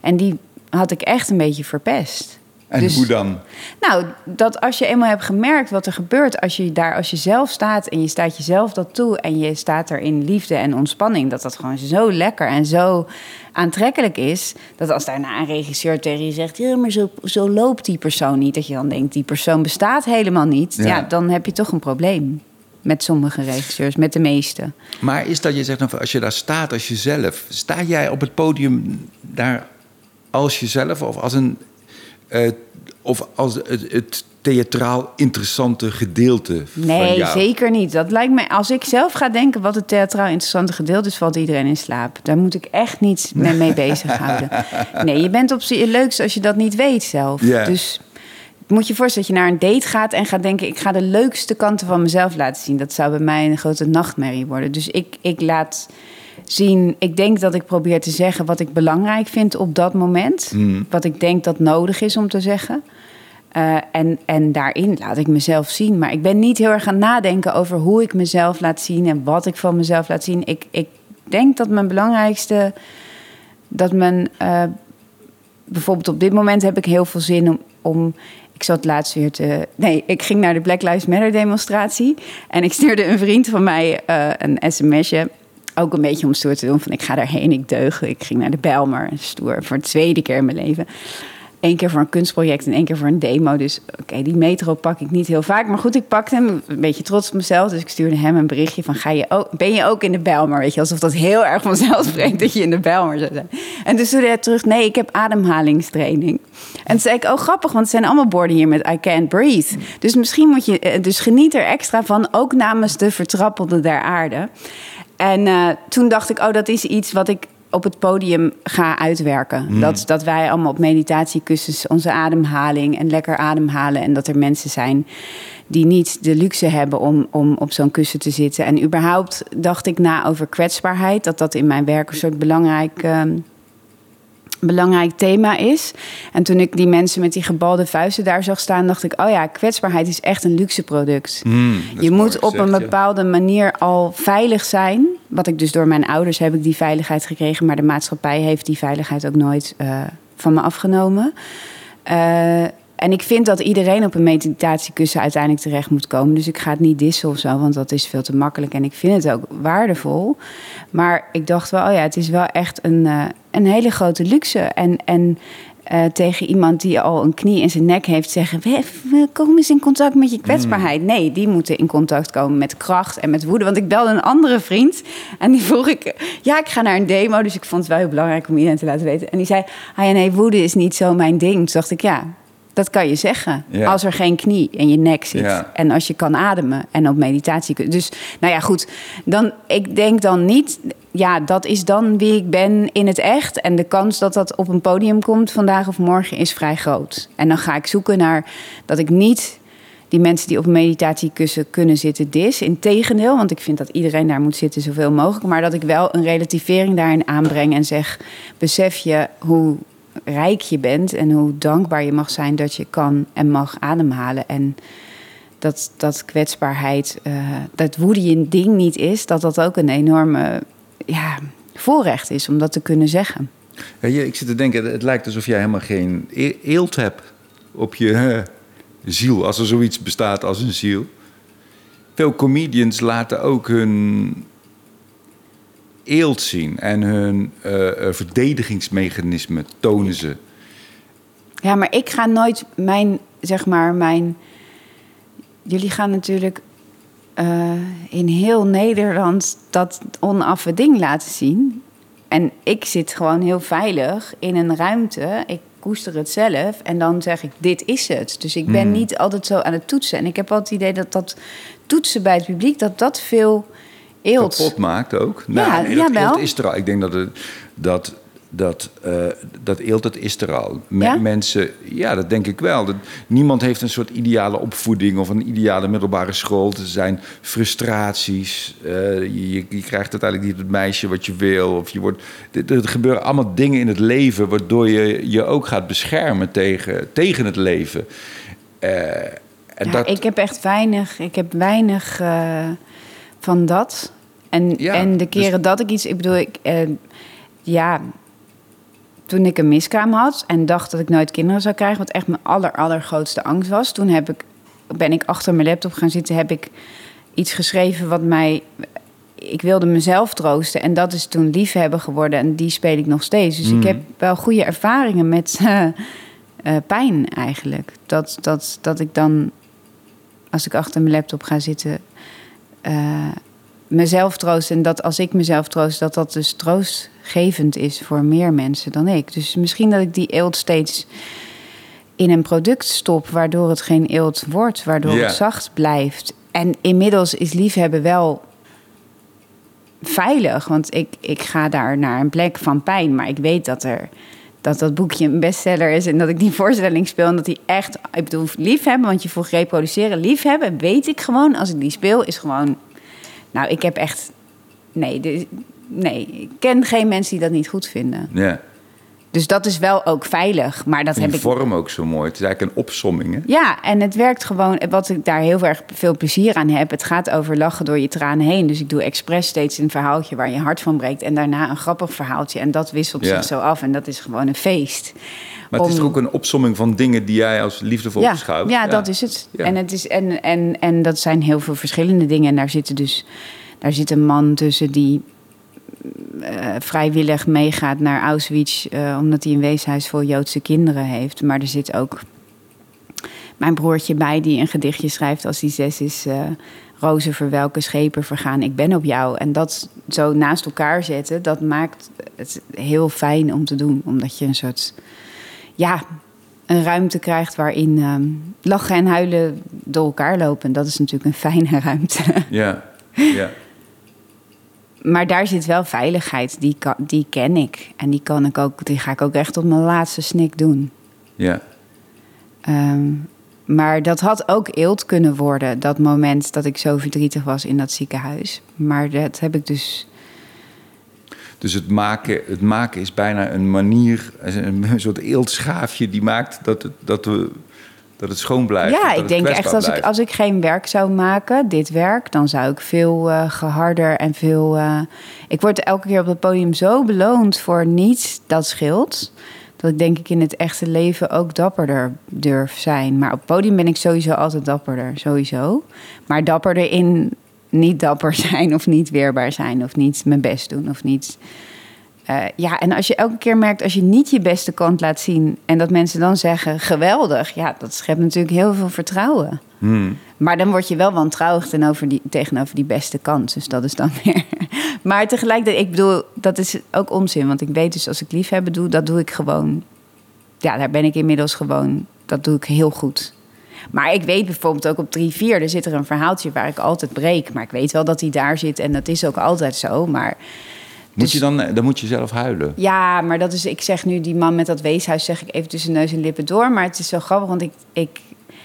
Speaker 2: En die had ik echt een beetje verpest.
Speaker 1: En
Speaker 2: Dus-
Speaker 1: hoe dan?
Speaker 2: Nou, dat als je eenmaal hebt gemerkt wat er gebeurt, als je daar als je zelf staat en je staat jezelf dat toe en je staat er in liefde en ontspanning, dat dat gewoon zo lekker en zo aantrekkelijk is, dat als daarna een regisseur tegen je zegt, ja, maar zo, zo loopt die persoon niet, dat je dan denkt, die persoon bestaat helemaal niet,
Speaker 1: Ja.
Speaker 2: ja, dan heb je toch een probleem. Met sommige regisseurs, met de meeste.
Speaker 1: Maar is dat je zegt, als je daar staat als jezelf, sta jij op het podium daar als jezelf of als een. Eh, of als het, het theatraal interessante gedeelte van
Speaker 2: Nee,
Speaker 1: jou?
Speaker 2: zeker niet. Dat lijkt mij, als ik zelf ga denken wat het theatraal interessante gedeelte is, valt iedereen in slaap. Daar moet ik echt niets mee, mee bezighouden. Nee, je bent op je leukst als je dat niet weet zelf. Dus moet je voorstellen dat je naar een date gaat en gaat denken: ik ga de leukste kanten van mezelf laten zien. Dat zou bij mij een grote nachtmerrie worden. Dus ik, ik laat zien, ik denk dat ik probeer te zeggen wat ik belangrijk vind op dat moment.
Speaker 1: Mm.
Speaker 2: Wat ik denk dat nodig is om te zeggen. Eh, en, en daarin laat ik mezelf zien. Maar ik ben niet heel erg aan nadenken over hoe ik mezelf laat zien en wat ik van mezelf laat zien. Ik, ik denk dat mijn belangrijkste. Dat mijn. eh, bijvoorbeeld op dit moment heb ik heel veel zin om. om ik zat laatst weer te. Nee, ik ging naar de Black Lives Matter demonstratie. En ik stuurde een vriend van mij eh, een sms'je. Ook een beetje om stoer te doen. Van ik ga daarheen, ik deug. Ik ging naar de Bijlmer, stoer. Voor de tweede keer in mijn leven. Eén keer voor een kunstproject en één keer voor een demo. Dus oké, die metro pak ik niet heel vaak. Maar goed, ik pakte hem. Een beetje trots op mezelf. Dus ik stuurde hem een berichtje van... Ga je ook, ben je ook in de Bijlmer? Weet je, alsof dat heel erg vanzelf spreekt dat je in de Bijlmer zou zijn. En toen stuurde hij terug... Nee, ik heb ademhalingstraining. En toen zei ik, oh grappig, want het zijn allemaal borden hier met I can't breathe. Dus misschien moet je... eh, Dus geniet er extra van, ook namens de vertrappelde der aarde. En eh, toen dacht ik, oh, dat is iets wat ik op het podium ga uitwerken. Dat, dat wij allemaal op meditatiekussens onze ademhaling en lekker ademhalen. En dat er mensen zijn die niet de luxe hebben om, om op zo'n kussen te zitten. En überhaupt dacht ik na over kwetsbaarheid. Dat dat in mijn werk een soort belangrijk... ehm, belangrijk thema is. En toen ik die mensen met die gebalde vuisten daar zag staan, dacht ik: oh ja, kwetsbaarheid is echt een luxe product.
Speaker 1: Hmm,
Speaker 2: je moet op een
Speaker 1: ja.
Speaker 2: bepaalde manier al veilig zijn. Wat ik dus door mijn ouders heb ik die veiligheid gekregen, maar de maatschappij heeft die veiligheid ook nooit eh, van me afgenomen. Eh, en ik vind dat iedereen op een meditatiekussen uiteindelijk terecht moet komen. Dus ik ga het niet dissen of zo, want dat is veel te makkelijk. En ik vind het ook waardevol. Maar ik dacht wel, oh ja, het is wel echt een, eh, een hele grote luxe. En, en eh, tegen iemand die al een knie in zijn nek heeft zeggen... "We- we Kom eens in contact met je kwetsbaarheid. Nee, die moeten in contact komen met kracht en met woede. Want ik belde een andere vriend en die vroeg ik... Ja, ik ga naar een demo, dus ik vond het wel heel belangrijk om iedereen te laten weten. En die zei, ah ja, nee, woede is niet zo mijn ding. Toen dacht ik, ja, dat kan je zeggen.
Speaker 1: Ja.
Speaker 2: Als er geen knie in je nek zit.
Speaker 1: Ja.
Speaker 2: En als je kan ademen en op meditatie kunt. Dus nou ja, goed. Dan, ik denk dan niet. Ja, dat is dan wie ik ben in het echt. En de kans dat dat op een podium komt vandaag of morgen is vrij groot. En dan ga ik zoeken naar dat ik niet die mensen die op een meditatiekussen kunnen zitten dis. Integendeel, want ik vind dat iedereen daar moet zitten zoveel mogelijk. Maar dat ik wel een relativering daarin aanbreng en zeg... besef je hoe rijk je bent en hoe dankbaar je mag zijn dat je kan en mag ademhalen. En dat, dat kwetsbaarheid, eh, dat woede je ding niet is, dat dat ook een enorme ja, voorrecht is om dat te kunnen zeggen.
Speaker 1: Ja, ik zit te denken, het lijkt alsof jij helemaal geen e- eelt hebt op je eh, ziel, als er zoiets bestaat als een ziel. Veel comedians laten ook hun eelt zien en hun eh, eh, verdedigingsmechanismen tonen ze.
Speaker 2: Ja, maar ik ga nooit mijn, zeg maar, mijn. Jullie gaan natuurlijk eh, in heel Nederland dat onaffe ding laten zien. En ik zit gewoon heel veilig in een ruimte. Ik koester het zelf en dan zeg ik: Dit is het. Dus ik ben niet altijd zo aan het toetsen. En ik heb altijd het idee dat dat toetsen bij het publiek, dat dat veel eelt.
Speaker 1: kapot maakt ook.
Speaker 2: Ja,
Speaker 1: nee, dat
Speaker 2: jawel.
Speaker 1: eelt is er al. Ik denk dat het, dat, dat, eh, dat eelt, dat is er al. Me-
Speaker 2: Ja?
Speaker 1: Mensen, ja, dat denk ik wel. Dat, niemand heeft een soort ideale opvoeding of een ideale middelbare school. Er zijn frustraties. eh, je, je, krijgt uiteindelijk niet het meisje wat je wil. Of je wordt, er, gebeuren allemaal dingen in het leven... waardoor je je ook gaat beschermen tegen, tegen het leven. Eh, en
Speaker 2: Ja,
Speaker 1: dat,
Speaker 2: Ik heb echt weinig, ik heb weinig van dat. En,
Speaker 1: Ja,
Speaker 2: en de
Speaker 1: dus-
Speaker 2: keren dat ik iets, ik bedoel, ik, eh, ja, toen ik een miskraam had en dacht dat ik nooit kinderen zou krijgen, wat echt mijn aller, allergrootste angst was, toen heb ik, ben ik achter mijn laptop gaan zitten, heb ik iets geschreven wat mij, ik wilde mezelf troosten en dat is toen liefhebben geworden en die speel ik nog steeds. Dus
Speaker 1: Mhm.
Speaker 2: ik heb wel goede ervaringen met eh, pijn eigenlijk. Dat, dat, dat ik dan als ik achter mijn laptop ga zitten, eh, mezelf troost. En dat als ik mezelf troost, dat dat dus troostgevend is voor meer mensen dan ik. Dus misschien dat ik die eelt steeds in een product stop, waardoor het geen eelt wordt, waardoor het zacht blijft. En inmiddels is liefhebben wel veilig, want ik, ik ga daar naar een plek van pijn, maar ik weet dat er dat dat boekje een bestseller is en dat ik die voorstelling speel en dat die echt, ik bedoel, liefhebben, want je vroeg reproduceren, liefhebben, weet ik gewoon, als ik die speel, is gewoon, nou, ik heb echt, nee, nee, ik ken geen mensen die dat niet goed vinden.
Speaker 1: ja.
Speaker 2: Dus dat is wel ook veilig, maar dat
Speaker 1: Ik
Speaker 2: heb ik
Speaker 1: die vorm ook zo mooi. Het is eigenlijk een opsomming, hè?
Speaker 2: ja, en het werkt gewoon. Wat ik daar heel erg veel plezier aan heb. Het gaat over lachen door je tranen heen. Dus ik doe expres steeds een verhaaltje waar je hart van breekt. En daarna een grappig verhaaltje. En dat wisselt
Speaker 1: Ja.
Speaker 2: zich zo af. En dat is gewoon een feest.
Speaker 1: Maar het is toch ook een opsomming van dingen die jij als liefdevol
Speaker 2: ja,
Speaker 1: beschouwt?
Speaker 2: ja, dat is het.
Speaker 1: Ja.
Speaker 2: En, het is en, en, en dat zijn heel veel verschillende dingen. En daar zit dus daar zit een man tussen die vrijwillig meegaat naar Auschwitz, eh, omdat hij een weeshuis vol Joodse kinderen heeft. Maar er zit ook mijn broertje bij die een gedichtje schrijft als hij zes is. eh Rozen voor welke schepen vergaan, ik ben op jou. En dat zo naast elkaar zetten, dat maakt het heel fijn om te doen. Omdat je een soort, ja, een ruimte krijgt waarin lachen en huilen door elkaar lopen. Dat is natuurlijk een fijne ruimte.
Speaker 1: Ja, ja.
Speaker 2: Maar daar zit wel veiligheid, die, kan, die ken ik. En die, kan ik ook, die ga ik ook echt op mijn laatste snik doen.
Speaker 1: ja.
Speaker 2: Ehm, maar dat had ook eelt kunnen worden, dat moment dat ik zo verdrietig was in dat ziekenhuis. Maar dat heb ik dus.
Speaker 1: Dus het maken, het maken is bijna een manier, een, een soort eeltschaafje die maakt dat het, dat we, dat het schoon blijft.
Speaker 2: ja, ik denk echt als ik, als ik geen werk zou maken, dit werk, dan zou ik veel eh, geharder en veel. eh, ik word elke keer op het podium zo beloond voor niets dat scheelt. Dat ik denk ik in het echte leven ook dapperder durf zijn. Maar op het podium ben ik sowieso altijd dapperder, sowieso. Maar dapperder in niet dapper zijn of niet weerbaar zijn of niet mijn best doen of niet. Eh, ja, en als je elke keer merkt als je niet je beste kant laat zien en dat mensen dan zeggen geweldig, ja, dat schept natuurlijk heel veel vertrouwen.
Speaker 1: Hmm.
Speaker 2: Maar dan word je wel wantrouwig tegenover die, tegenover die beste kant. Dus dat is dan weer. Maar tegelijkertijd, ik bedoel, dat is ook onzin. Want ik weet dus als ik liefhebben doe, dat doe ik gewoon. Ja, daar ben ik inmiddels gewoon. Dat doe ik heel goed. Maar ik weet bijvoorbeeld ook op 3-4, er zit er een verhaaltje waar ik altijd breek. Maar ik weet wel dat hij daar zit en dat is ook altijd zo. Maar
Speaker 1: Moet
Speaker 2: dus-
Speaker 1: je dan, dan moet je zelf huilen.
Speaker 2: ja, maar dat is, ik zeg nu die man met dat weeshuis, zeg ik even tussen neus en lippen door. Maar het is zo grappig, want ik, ik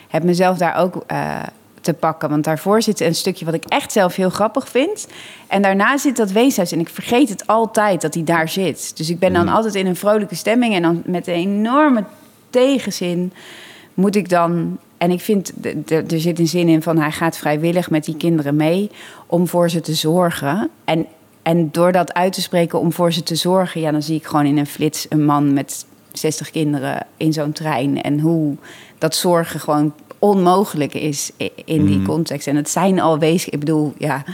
Speaker 2: heb mezelf daar ook eh, te pakken. Want daarvoor zit een stukje wat ik echt zelf heel grappig vind. En daarna zit dat weeshuis. En ik vergeet het altijd dat hij daar zit. Dus ik ben dan altijd in een vrolijke stemming. En dan met een enorme tegenzin moet ik dan. En ik vind, er zit een zin in van hij gaat vrijwillig met die kinderen mee om voor ze te zorgen. En, en door dat uit te spreken om voor ze te zorgen, ja, dan zie ik gewoon in een flits een man met 60 kinderen in zo'n trein. En hoe dat zorgen gewoon onmogelijk is in die context. En het zijn al wezen. Ik bedoel, ja,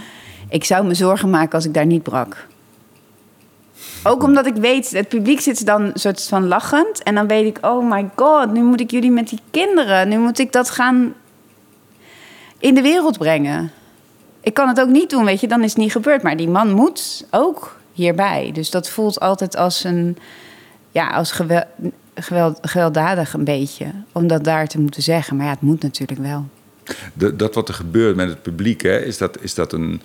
Speaker 2: ik zou me zorgen maken als ik daar niet brak. Ook omdat ik weet, het publiek zit dan soort van lachend. En dan weet ik, oh my god, nu moet ik jullie met die kinderen. Nu moet ik dat gaan in de wereld brengen. Ik kan het ook niet doen, weet je, dan is het niet gebeurd. Maar die man moet ook hierbij. Dus dat voelt altijd als een, ja, als gewel, geweld, gewelddadig een beetje. Om dat daar te moeten zeggen. Maar ja, het moet natuurlijk wel.
Speaker 1: De- dat wat er gebeurt met het publiek, hè, is, dat, is dat een,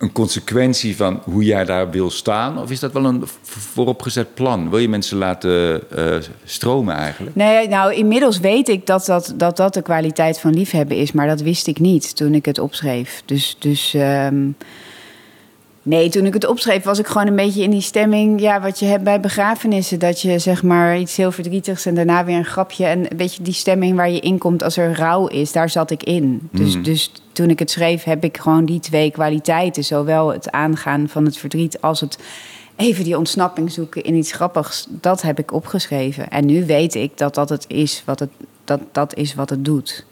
Speaker 1: een consequentie van hoe jij daar wil staan? Of is dat wel een vooropgezet plan? Wil je mensen laten uh, stromen eigenlijk?
Speaker 2: Nee, nou, inmiddels weet ik dat dat, dat dat de kwaliteit van liefhebben is. Maar dat wist ik niet toen ik het opschreef. Dus, dus um, Nee, toen ik het opschreef was ik gewoon een beetje in die stemming... ja, wat je hebt bij begrafenissen. Dat je zeg maar iets heel verdrietigs en daarna weer een grapje... en een beetje die stemming waar je in komt als er rouw is, daar zat ik in. Dus, mm. dus toen ik het schreef heb ik gewoon die twee kwaliteiten. Zowel het aangaan van het verdriet als het even die ontsnapping zoeken in iets grappigs. Dat heb ik opgeschreven. En nu weet ik dat dat het is wat het, dat, dat is wat het doet.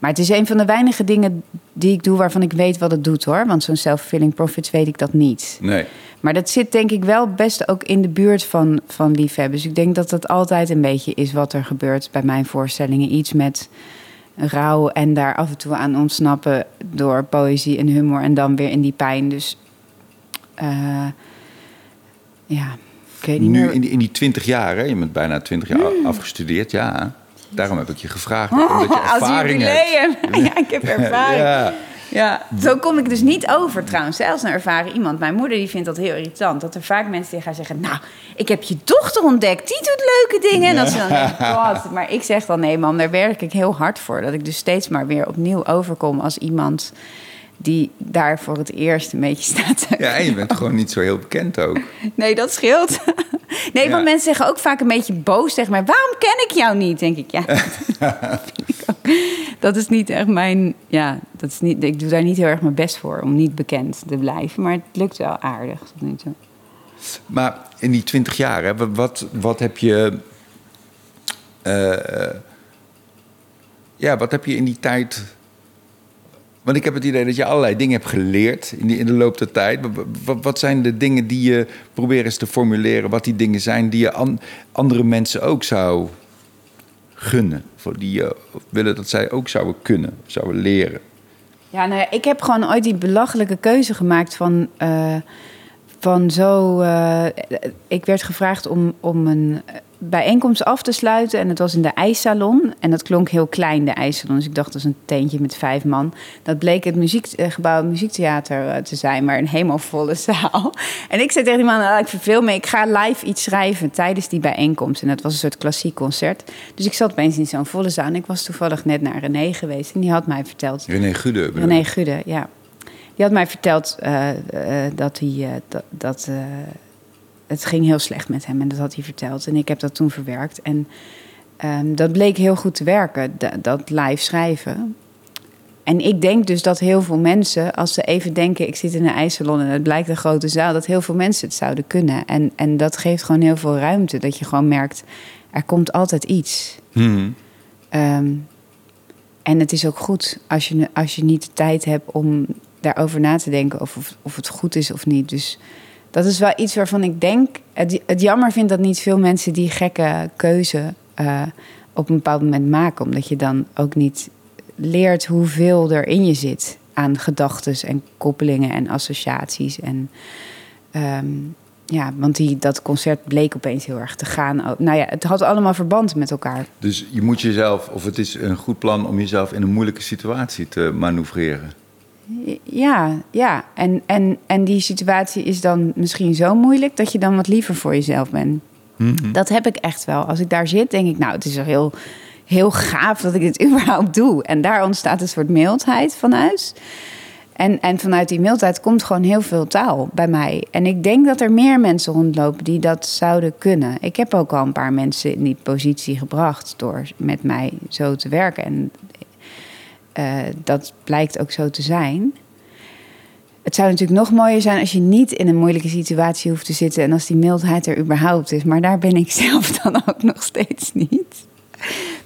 Speaker 2: Maar het is een van de weinige dingen die ik doe waarvan ik weet wat het doet hoor. Want zo'n self-fulfilling profits weet ik dat niet.
Speaker 1: Nee.
Speaker 2: Maar dat zit denk ik wel best ook in de buurt van, van liefhebben. Dus ik denk dat dat altijd een beetje is wat er gebeurt bij mijn voorstellingen. Iets met rouw en daar af en toe aan ontsnappen door poëzie en humor. En dan weer in die pijn. Dus uh, ja, ik weet niet
Speaker 1: nu,
Speaker 2: meer.
Speaker 1: In die, in die 20 jaar, hè? je bent bijna 20 jaar mm. afgestudeerd, ja. Daarom heb ik je gevraagd.
Speaker 2: Omdat je ervaring als hebt. ja, ik heb ervaring. ja. Ja, zo kom ik dus niet over trouwens. Zelfs een ervaren iemand. Mijn moeder die vindt dat heel irritant. Dat er vaak mensen tegen haar zeggen... nou, ik heb je dochter ontdekt. Die doet leuke dingen. En dat ze dan denken, Maar ik zeg dan, nee man, daar werk ik heel hard voor. Dat ik dus steeds maar weer opnieuw overkom als iemand... die daar voor het eerst een beetje staat.
Speaker 1: Ja, en je bent gewoon niet zo heel bekend ook.
Speaker 2: Nee, dat scheelt. Nee, want mensen zeggen ook vaak een beetje boos tegen mij. Waarom ken ik jou niet? Denk ik, ja. dat is niet echt mijn. Ja, dat is niet, ik doe daar niet heel erg mijn best voor om niet bekend te blijven. Maar het lukt wel aardig toe.
Speaker 1: Maar in die twintig jaar, hè, wat, wat heb je. Uh, ja, wat heb je in die tijd want ik heb het idee dat je allerlei dingen hebt geleerd in, in de loop der tijd. Wat, zijn de dingen die je probeert eens te formuleren? Wat die dingen zijn die je andere mensen ook zou gunnen? Voor die je willen dat zij ook zouden kunnen, zouden leren?
Speaker 2: Ja, nou ja, ik heb gewoon ooit die belachelijke keuze gemaakt van... Uh, van zo... Uh, ik werd gevraagd om, om een bijeenkomst af te sluiten. En het was in de ijssalon. En dat klonk heel klein, de ijssalon. Dus ik dacht, dat is een teentje met vijf man. Dat bleek het muziekgebouw, muziektheater eh, te zijn. Maar een helemaal volle zaal. En ik zei tegen die man, ah, ik verveel me. Ik ga live iets schrijven tijdens die bijeenkomst. En dat was een soort klassiek concert. Dus ik zat opeens in zo'n volle zaal. En ik was toevallig net naar René geweest. En die had mij verteld...
Speaker 1: René Gude.
Speaker 2: René Gude, ja. Die had mij verteld uh, uh, dat hij... dat, dat het ging heel slecht met hem en dat had hij verteld. En ik heb dat toen verwerkt. En um, dat bleek heel goed te werken, dat live schrijven. En ik denk dus dat heel veel mensen, als ze even denken: ik zit in een ijssalon en het blijkt een grote zaal, dat heel veel mensen het zouden kunnen. En, en dat geeft gewoon heel veel ruimte. Dat je gewoon merkt: er komt altijd iets.
Speaker 1: Hmm.
Speaker 2: Um, en het is ook goed als je, als je niet de tijd hebt om daarover na te denken of, of, of het goed is of niet. Dus dat is wel iets waarvan ik denk. Het, het jammer vind dat niet veel mensen die gekke keuze uh, op een bepaald moment maken. Omdat je dan ook niet leert hoeveel er in je zit aan gedachten en koppelingen en associaties. En um, ja, want die, dat concert bleek opeens heel erg te gaan. Nou ja, het had allemaal verband met elkaar.
Speaker 1: Dus je moet jezelf, of het is een goed plan om jezelf in een moeilijke situatie te manoeuvreren.
Speaker 2: Ja, ja. En, en, en die situatie is dan misschien zo moeilijk dat je dan wat liever voor jezelf bent.
Speaker 1: Mhm.
Speaker 2: Dat heb ik echt wel. Als ik daar zit, denk ik, nou, het is wel heel, heel gaaf dat ik dit überhaupt doe. En daar ontstaat een soort mildheid vanuit. En, en vanuit die mildheid komt gewoon heel veel taal bij mij. En ik denk dat er meer mensen rondlopen die dat zouden kunnen. Ik heb ook al een paar mensen in die positie gebracht door met mij zo te werken. En uh, dat blijkt ook zo te zijn. Het zou natuurlijk nog mooier zijn als je niet in een moeilijke situatie hoeft te zitten en als die mildheid er überhaupt is. Maar daar ben ik zelf dan ook nog steeds niet.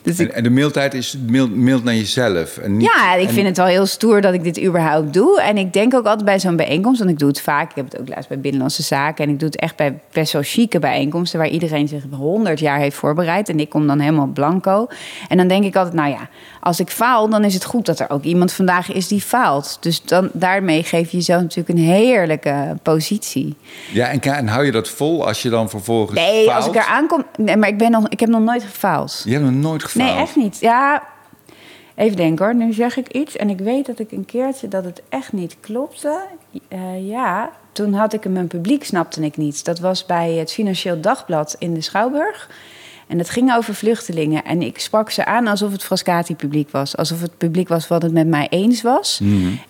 Speaker 1: Dus en, de mildheid is mild, mild naar jezelf. En niet,
Speaker 2: ja, ik vind het wel heel stoer dat ik dit überhaupt doe. En ik denk ook altijd bij zo'n bijeenkomst, want ik doe het vaak. Ik heb het ook laatst bij Binnenlandse Zaken. En ik doe het echt bij best wel chique bijeenkomsten... waar iedereen zich honderd jaar heeft voorbereid. En ik kom dan helemaal blanco. En dan denk ik altijd, nou ja, als ik faal... dan is het goed dat er ook iemand vandaag is die faalt. Dus dan, daarmee geef je jezelf natuurlijk een heerlijke positie.
Speaker 1: Ja, en, en hou je dat vol als je dan vervolgens
Speaker 2: Nee,
Speaker 1: faalt?
Speaker 2: als ik er aankom... Nee, maar ik, ben nog, ik heb nog nooit gefaald.
Speaker 1: Je hebt nog nooit gefaald?
Speaker 2: Nee, echt niet. Ja, Even denken hoor, nu zeg ik iets en ik weet dat ik een keertje dat het echt niet klopte. Eh, ja, toen had ik mijn publiek, snapte ik niet. Dat was bij het Financieel Dagblad in de Schouwburg. En het ging over vluchtelingen. En ik sprak ze aan alsof het Frascati-publiek was. Alsof het publiek was wat het met mij eens was.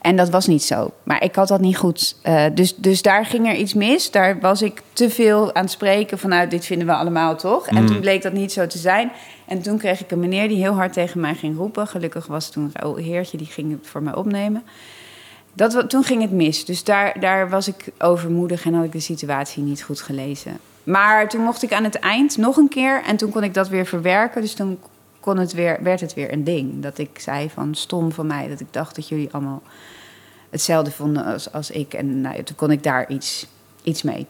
Speaker 2: En dat was niet zo. Maar ik had dat niet goed. Eh, dus, dus daar ging er iets mis. Daar was ik te veel aan het spreken vanuit dit vinden we allemaal toch? En toen bleek dat niet zo te zijn. En toen kreeg ik een meneer die heel hard tegen mij ging roepen. Gelukkig was toen een heertje, die ging het voor mij opnemen. Dat, toen ging het mis. Dus daar, daar was ik overmoedig en had ik de situatie niet goed gelezen. Maar toen mocht ik aan het eind nog een keer en toen kon ik dat weer verwerken. Dus toen kon het weer, werd het weer een ding. Dat ik zei van stom van mij, dat ik dacht dat jullie allemaal hetzelfde vonden als, als ik. En nou, toen kon ik daar iets, iets mee.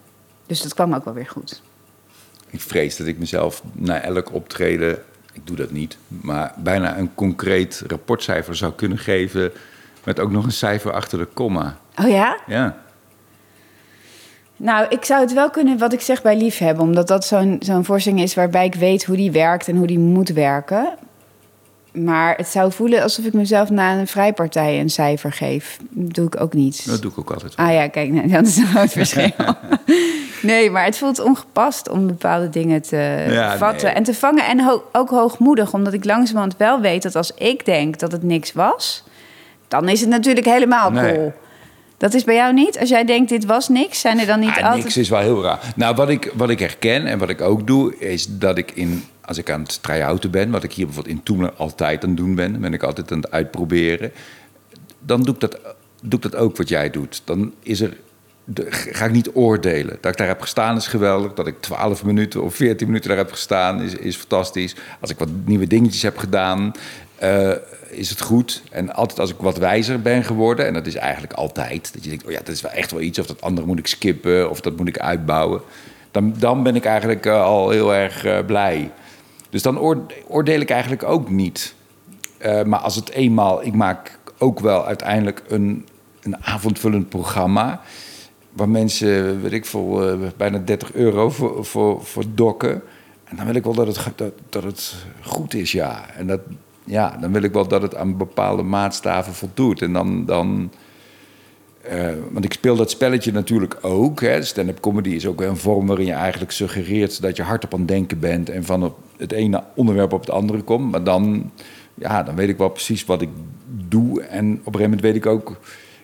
Speaker 2: Dus dat kwam ook wel weer goed.
Speaker 1: Ik vrees dat ik mezelf na elk optreden, ik doe dat niet, maar bijna een concreet rapportcijfer zou kunnen geven. Met ook nog een cijfer achter de komma.
Speaker 2: Oh ja?
Speaker 1: Ja.
Speaker 2: Nou, ik zou het wel kunnen, wat ik zeg bij liefhebben, omdat dat zo'n zo'n voorstelling is waarbij ik weet hoe die werkt en hoe die moet werken. Maar het zou voelen alsof ik mezelf na een vrijpartij een cijfer geef. Dat doe ik ook niet.
Speaker 1: Dat doe ik ook altijd.
Speaker 2: Ah ja, kijk, nou, dat is een groot verschil. nee, maar het voelt ongepast om bepaalde dingen te
Speaker 1: Ja,
Speaker 2: vatten
Speaker 1: nee.
Speaker 2: en te vangen. En ho- ook hoogmoedig, omdat ik langzamerhand wel weet dat als ik denk dat het niks was, dan is het natuurlijk helemaal
Speaker 1: Nee.
Speaker 2: Dat is bij jou niet? Als jij denkt dit was niks, zijn er dan niet
Speaker 1: Ah,
Speaker 2: altijd...
Speaker 1: Niks is wel heel raar. Nou, wat ik, wat ik herken en wat ik ook doe, is dat ik in, als ik aan het try-outen ben, wat ik hier bijvoorbeeld in Toemler altijd aan het doen ben, ben ik altijd aan het uitproberen, dan doe ik dat, doe ik dat ook wat jij doet. Dan is er, de- ga ik niet oordelen. Dat ik daar heb gestaan is geweldig. Dat ik 12 minuten of 14 minuten daar heb gestaan is, is fantastisch. Als ik wat nieuwe dingetjes heb gedaan, eh, is het goed. En altijd als ik wat wijzer ben geworden, en dat is eigenlijk altijd, dat je denkt, oh ja, dat is wel echt wel iets, of dat andere moet ik skippen, of dat moet ik uitbouwen. Dan, dan ben ik eigenlijk eh, al heel erg eh, blij. Dus dan oor- oordeel ik eigenlijk ook niet. Maar als het eenmaal, ik maak ook wel uiteindelijk een, een avondvullend programma. Waar mensen, weet ik veel, bijna 30 euro voor, voor, voor dokken. En dan wil ik wel dat het, dat, dat het goed is, ja. En dat, ja, dan wil ik wel dat het aan bepaalde maatstaven voldoet. En dan, dan eh, want ik speel dat spelletje natuurlijk ook. Stand-up comedy is ook een vorm waarin je eigenlijk suggereert dat je hardop aan denken bent en van het ene onderwerp op het andere komt. Maar dan, ja, dan weet ik wel precies wat ik doe. En op een gegeven moment weet ik ook,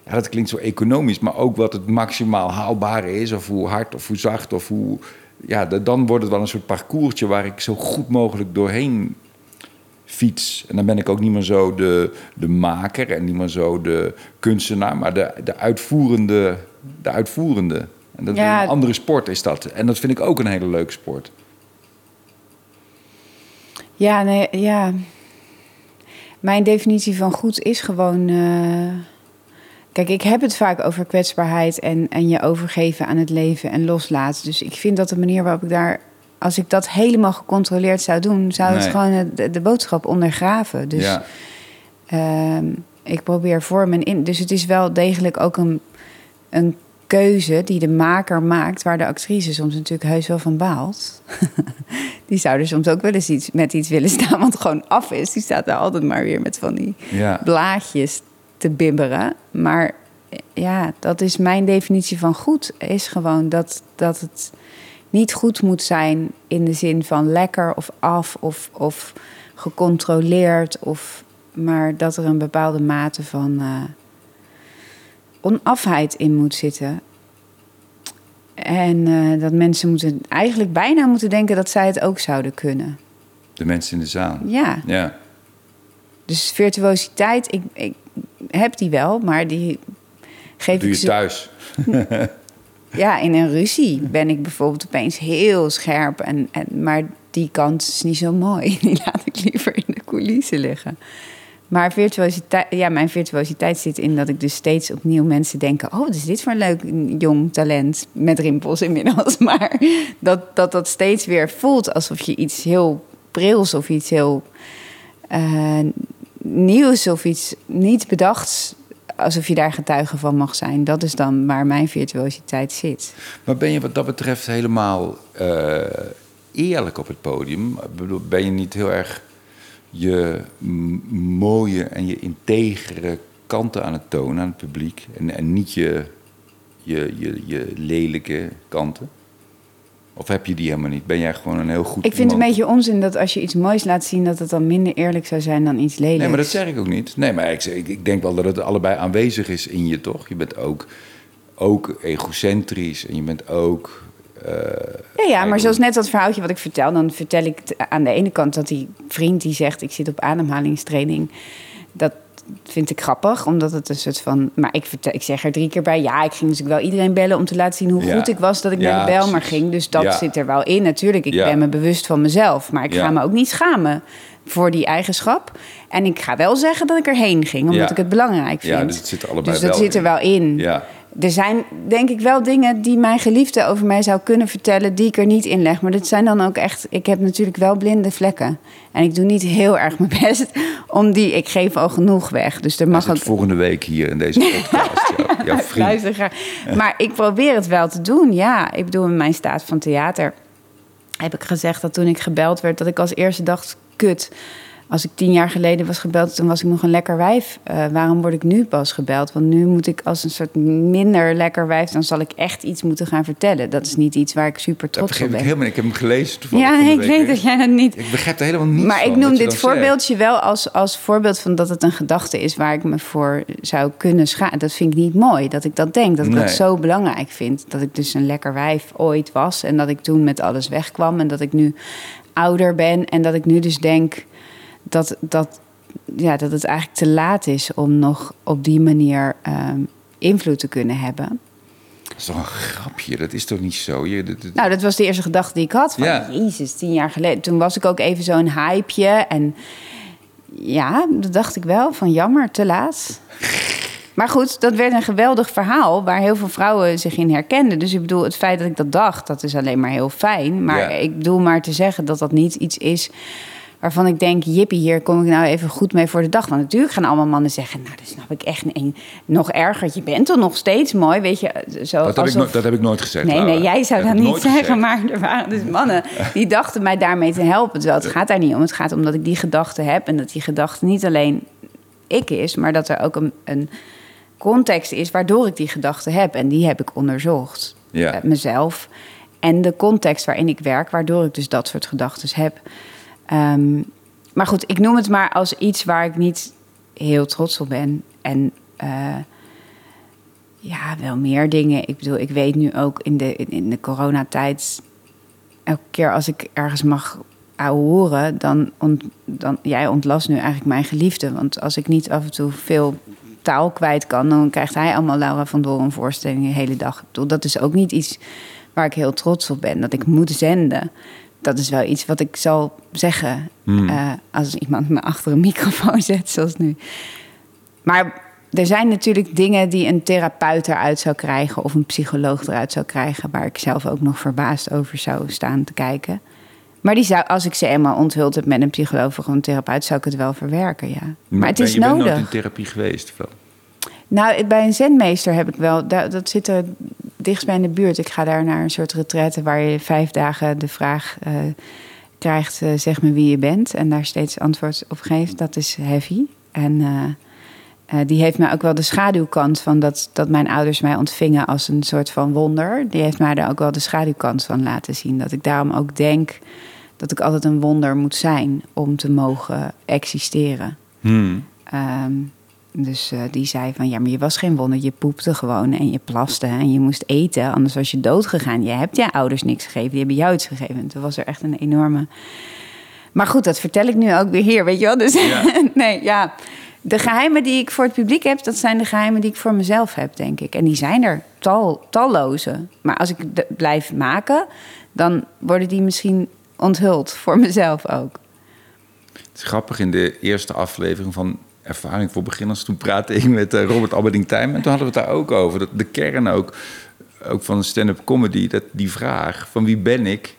Speaker 1: ja, dat klinkt zo economisch, maar ook wat het maximaal haalbare is. Of hoe hard of hoe zacht of hoe. Ja, da- dan wordt het wel een soort parcoursje waar ik zo goed mogelijk doorheen fiets. En dan ben ik ook niet meer zo de, de maker en niet meer zo de kunstenaar, maar de, de uitvoerende. De uitvoerende. En dat
Speaker 2: Ja.
Speaker 1: een andere sport is dat. En dat vind ik ook een hele leuke sport.
Speaker 2: Ja, nee, ja. Mijn definitie van goed is gewoon. eh, Kijk, ik heb het vaak over kwetsbaarheid en, en je overgeven aan het leven en loslaten. Dus ik vind dat de manier waarop ik daar. Als ik dat helemaal gecontroleerd zou doen, zou het gewoon de, de boodschap ondergraven. Dus
Speaker 1: ja.
Speaker 2: Ehm, ik probeer vorm en in. Dus het is wel degelijk ook een, een keuze die de maker maakt, waar de actrice soms natuurlijk heus wel van baalt. die zou er soms ook wel eens iets, met iets willen staan, wat gewoon af is. Die staat daar altijd maar weer met van die
Speaker 1: Ja.
Speaker 2: blaadjes te bibberen. Maar ja, dat is mijn definitie van goed. Is gewoon dat, dat het niet goed moet zijn in de zin van lekker of af of, of gecontroleerd. Of, maar dat er een bepaalde mate van eh, onafheid in moet zitten. En eh, dat mensen moeten eigenlijk bijna moeten denken dat zij het ook zouden kunnen.
Speaker 1: De mensen in de zaal.
Speaker 2: Ja.
Speaker 1: Ja.
Speaker 2: Dus virtuositeit, ik, ik heb die wel, maar die geef
Speaker 1: Doe
Speaker 2: ik
Speaker 1: je thuis.
Speaker 2: Ja, in een ruzie ben ik bijvoorbeeld opeens heel scherp. En, en, maar die kant is niet zo mooi. Die laat ik liever in de coulissen liggen. Maar virtuositeit, ja, mijn virtuositeit zit in dat ik dus steeds opnieuw mensen denken... oh, wat is dit voor een leuk jong talent met rimpels inmiddels. Maar dat dat, dat steeds weer voelt alsof je iets heel prils of iets heel eh, nieuws... of iets niet bedachts, alsof je daar getuige van mag zijn. Dat is dan waar mijn virtuositeit zit.
Speaker 1: Maar ben je wat dat betreft helemaal eh, eerlijk op het podium? Ben je niet heel erg je mooie en je integere kanten aan het tonen aan het publiek. En, en niet je, je, je, je lelijke kanten. Of heb je die helemaal niet? Ben jij gewoon een heel goed
Speaker 2: Ik vind het een beetje onzin dat als je iets moois laat zien... dat het dan minder eerlijk zou zijn dan iets lelijks.
Speaker 1: Nee, maar dat zeg ik ook niet. Nee, maar ik, ik, ik denk wel dat het allebei aanwezig is in je, toch? Je bent ook, ook egocentrisch en je bent ook... eh,
Speaker 2: Ja, ja, maar zoals net dat verhaaltje wat ik vertel... dan vertel ik aan de ene kant dat die vriend die zegt... ik zit op ademhalingstraining. Dat vind ik grappig, omdat het een soort van... Maar ik, vertel, ik zeg er drie keer bij... ja, ik ging dus ook wel iedereen bellen om te laten zien hoe
Speaker 1: Ja.
Speaker 2: goed ik was... dat ik
Speaker 1: Ja,
Speaker 2: naar de
Speaker 1: precies.
Speaker 2: ging. Dus dat
Speaker 1: Ja.
Speaker 2: zit er wel in. Natuurlijk, ik ben me bewust van mezelf. Maar ik ga me ook niet schamen voor die eigenschap. En ik ga wel zeggen dat ik erheen ging... omdat
Speaker 1: Ja.
Speaker 2: ik het belangrijk vind.
Speaker 1: Ja, dus het zit er allebei
Speaker 2: Dus dat
Speaker 1: wel
Speaker 2: zit er
Speaker 1: in.
Speaker 2: wel in.
Speaker 1: Ja.
Speaker 2: Er zijn denk ik wel dingen die mijn geliefde over mij zou kunnen vertellen, die ik er niet in leg. Maar dat zijn dan ook echt. Ik heb natuurlijk wel blinde vlekken. En ik doe niet heel erg mijn best om die. Ik geef al genoeg weg. Dus er mag
Speaker 1: zit
Speaker 2: ook.
Speaker 1: volgende week hier in deze podcast. ja, jouw vriend.
Speaker 2: Luister graag. Maar ik probeer het wel te doen. Ja, ik bedoel, in mijn staat van theater heb ik gezegd dat toen ik gebeld werd, dat ik als eerste dacht: kut. Als ik tien jaar geleden was gebeld, toen was ik nog een lekker wijf. Eh, waarom word ik nu pas gebeld? Want nu moet ik als een soort minder lekker wijf, dan zal ik echt iets moeten gaan vertellen. Dat is niet iets waar ik super
Speaker 1: Dat
Speaker 2: trots op
Speaker 1: begrijp ik
Speaker 2: ben.
Speaker 1: helemaal niet. Ik heb hem gelezen toevallig
Speaker 2: Ja, ik weet dat jij dat niet.
Speaker 1: Ik begrijp er helemaal niets
Speaker 2: Maar
Speaker 1: van,
Speaker 2: ik noem dit
Speaker 1: zegt.
Speaker 2: voorbeeldje wel als, als voorbeeld van dat het een gedachte is waar ik me voor zou kunnen schamen. Dat vind ik niet mooi, dat ik dat denk. Dat ik
Speaker 1: Nee.
Speaker 2: dat zo belangrijk vind. Dat ik dus een lekker wijf ooit was en dat ik toen met alles wegkwam. En dat ik nu ouder ben en dat ik nu dus denk dat, dat, ja, dat het eigenlijk te laat is om nog op die manier ehm, invloed te kunnen hebben.
Speaker 1: Dat is toch een grapje? Dat is toch niet zo? Je, dat- dat-
Speaker 2: Nou, dat was de eerste gedachte die ik had. Van,
Speaker 1: Ja.
Speaker 2: Jezus, tien jaar geleden. Toen was ik ook even zo'n hypeje. En ja, dat dacht ik wel. Van jammer, te laat. Maar goed, dat werd een geweldig verhaal... waar heel veel vrouwen zich in herkenden. Dus ik bedoel, het feit dat ik dat dacht... dat is alleen maar heel fijn. Maar
Speaker 1: Ja.
Speaker 2: ik bedoel maar te zeggen dat dat niet iets is... waarvan ik denk, jippie, hier kom ik nou even goed mee voor de dag. Want natuurlijk gaan allemaal mannen zeggen... nou, dat snap ik echt niet. Nog erger, je bent toch nog steeds mooi, weet je. Zo,
Speaker 1: dat, heb ik
Speaker 2: alsof-
Speaker 1: nooit, dat heb ik nooit gezegd.
Speaker 2: Nee,
Speaker 1: Laura.
Speaker 2: nee, jij zou dat
Speaker 1: ik
Speaker 2: niet zeggen,
Speaker 1: gezegd.
Speaker 2: maar er waren dus mannen die dachten mij daarmee te helpen. Terwijl het gaat daar niet om. Het gaat om dat ik die gedachte heb en dat die gedachte niet alleen ik is, maar dat er ook een, een context is waardoor ik die gedachte heb. En die heb ik onderzocht.
Speaker 1: Ja.
Speaker 2: Eh, mezelf. En de context waarin ik werk, waardoor ik dus dat soort gedachten heb. Ehm, maar goed, ik noem het maar als iets waar ik niet heel trots op ben. En eh, ja, wel meer dingen. Ik bedoel, ik weet nu ook in de, in, de coronatijd... elke keer als ik ergens mag horen, dan, dan... Jij ontlast nu eigenlijk mijn geliefde. Want als ik niet af en toe veel taal kwijt kan... dan krijgt hij allemaal Laura van Doren voorstellingen de hele dag. Ik bedoel, dat is ook niet iets waar ik heel trots op ben. Dat ik moet zenden. Dat is wel iets wat ik zal zeggen... eh, als iemand me achter een microfoon zet, zoals nu. Maar er zijn natuurlijk dingen die een therapeut eruit zou krijgen of een psycholoog eruit zou krijgen, waar ik zelf ook nog verbaasd over zou staan te kijken. Maar die zou, als ik ze eenmaal onthuld heb met een psycholoog of een therapeut, zou ik het wel verwerken, ja. Maar, het is
Speaker 1: je bent nooit
Speaker 2: nodig.
Speaker 1: in therapie geweest, Flo.
Speaker 2: Nou, bij een zenmeester heb ik wel. Dat, dat zit er dichtst bij in de buurt. Ik ga daar naar een soort retraite waar je vijf dagen de vraag eh, krijgt: eh, zeg me wie je bent. En daar steeds antwoord op geeft. Dat is heavy. En eh, die heeft mij ook wel de schaduwkant van dat, dat mijn ouders mij ontvingen als een soort van wonder. Die heeft mij daar ook wel de schaduwkant van laten zien. Dat ik daarom ook denk dat ik altijd een wonder moet zijn om te mogen existeren.
Speaker 1: Hmm.
Speaker 2: Ehm, dus eh, die zei van, ja, maar je was geen wonder. Je poepte gewoon en je plaste en je moest eten. Anders was je dood gegaan. Je hebt je ouders niks gegeven. Die hebben jou iets gegeven. En toen was er echt een enorme... Maar goed, dat vertel ik nu ook weer hier, weet je wel? Dus
Speaker 1: Ja.
Speaker 2: nee, ja. De geheimen die ik voor het publiek heb... dat zijn de geheimen die ik voor mezelf heb, denk ik. En die zijn er tal, talloze. Maar als ik blijf maken... dan worden die misschien onthuld voor mezelf ook.
Speaker 1: Het is grappig, in de eerste aflevering van Ervaring voor Beginners... toen praatte ik met eh, Robert Alberding Tijm... en toen hadden we het daar ook over. Dat de kern ook, ook van stand-up comedy, dat die vraag van wie ben ik...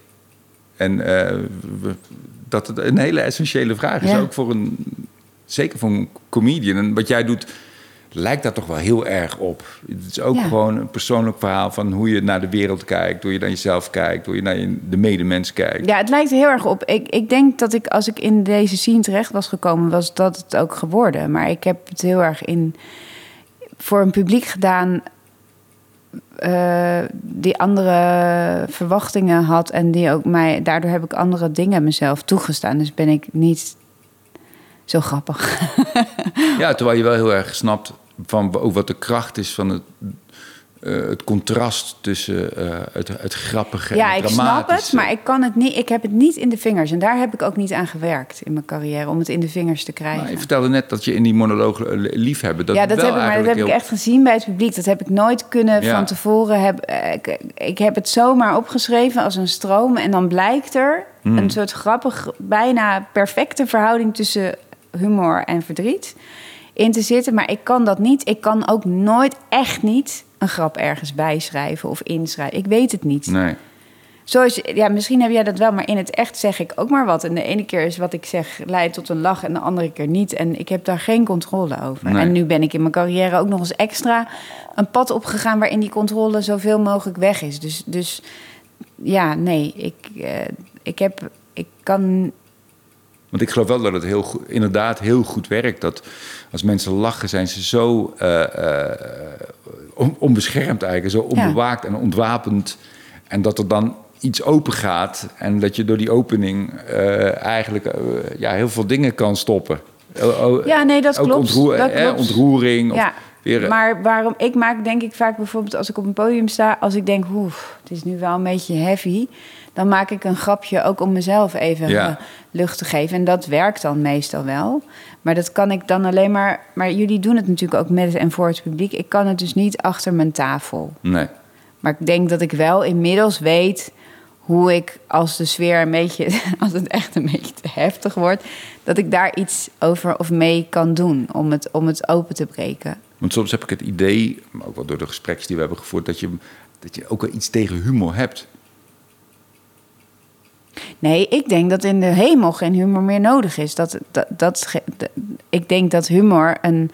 Speaker 1: en eh, dat het een hele essentiële vraag is,
Speaker 2: Ja.
Speaker 1: ook voor een... zeker voor een comedian. En wat jij doet lijkt daar toch wel heel erg op. Het is ook
Speaker 2: Ja.
Speaker 1: gewoon een persoonlijk verhaal van hoe je naar de wereld kijkt, hoe je naar jezelf kijkt, hoe je naar de medemens kijkt.
Speaker 2: Ja, het lijkt heel erg op. Ik, ik denk dat ik, als ik in deze scene terecht was gekomen, was dat het ook geworden. Maar ik heb het heel erg in voor een publiek gedaan eh, die andere verwachtingen had en die ook mij. Daardoor heb ik andere dingen mezelf toegestaan. Dus ben ik niet zo grappig.
Speaker 1: Ja, terwijl je wel heel erg snapt van ook wat de kracht is van het, eh, het contrast tussen eh, het, het grappige
Speaker 2: Ja,
Speaker 1: en
Speaker 2: ik snap het,
Speaker 1: dramatische.
Speaker 2: maar ik kan het niet. Ik heb het niet in de vingers. En daar heb ik ook niet aan gewerkt in mijn carrière om het in de vingers te krijgen.
Speaker 1: Maar je vertelde net dat je in die monoloog eh, liefhebben. Dat
Speaker 2: ja, dat
Speaker 1: wel
Speaker 2: heb ik, maar dat heb ik echt gezien bij het publiek. Dat heb ik nooit kunnen
Speaker 1: Ja.
Speaker 2: van tevoren. Heb, eh, ik, ik heb het zomaar opgeschreven als een stroom. En dan blijkt er
Speaker 1: Hmm.
Speaker 2: een soort grappig, bijna perfecte verhouding tussen humor en verdriet in te zitten. Maar ik kan dat niet. Ik kan ook nooit, echt niet, een grap ergens bijschrijven of inschrijven. Ik weet het niet.
Speaker 1: Nee.
Speaker 2: Zoals, ja, misschien heb jij dat wel, maar in het echt zeg ik ook maar wat. En de ene keer is wat ik zeg leidt tot een lach en de andere keer niet. En ik heb daar geen controle over.
Speaker 1: Nee.
Speaker 2: En nu ben ik in mijn carrière ook nog eens extra een pad opgegaan waarin die controle zoveel mogelijk weg is. Dus, dus ja, nee, ik, eh, ik heb, ik kan,
Speaker 1: Want ik geloof wel dat het heel goed, inderdaad heel goed werkt. Dat als mensen lachen, zijn ze zo eh, eh, on- onbeschermd eigenlijk. Zo onbewaakt en ontwapend. En dat er dan iets open gaat. En dat je door die opening eh, eigenlijk ja, heel veel dingen kan stoppen.
Speaker 2: Ja, nee, dat
Speaker 1: ook
Speaker 2: klopt.
Speaker 1: ontroer-
Speaker 2: Dat
Speaker 1: eh,
Speaker 2: klopt.
Speaker 1: ontroering. Of
Speaker 2: ja.
Speaker 1: weer,
Speaker 2: Maar waarom, ik maak denk ik vaak bijvoorbeeld als ik op een podium sta, als ik denk, oeh, het is nu wel een beetje heavy, dan maak ik een grapje ook om mezelf even
Speaker 1: Ja.
Speaker 2: eh, lucht te geven. En dat werkt dan meestal wel. Maar dat kan ik dan alleen maar. Maar jullie doen het natuurlijk ook met en voor het publiek. Ik kan het dus niet achter mijn tafel.
Speaker 1: Nee.
Speaker 2: Maar ik denk dat ik wel inmiddels weet hoe ik, als de sfeer een beetje, als het echt een beetje te heftig wordt, dat ik daar iets over of mee kan doen om het, om het open te breken.
Speaker 1: Want soms heb ik het idee, maar ook wel door de gesprekken die we hebben gevoerd, dat je, dat je ook wel iets tegen humor hebt.
Speaker 2: Nee, ik denk dat in de hemel geen humor meer nodig is. Dat, dat, dat, ik denk dat humor een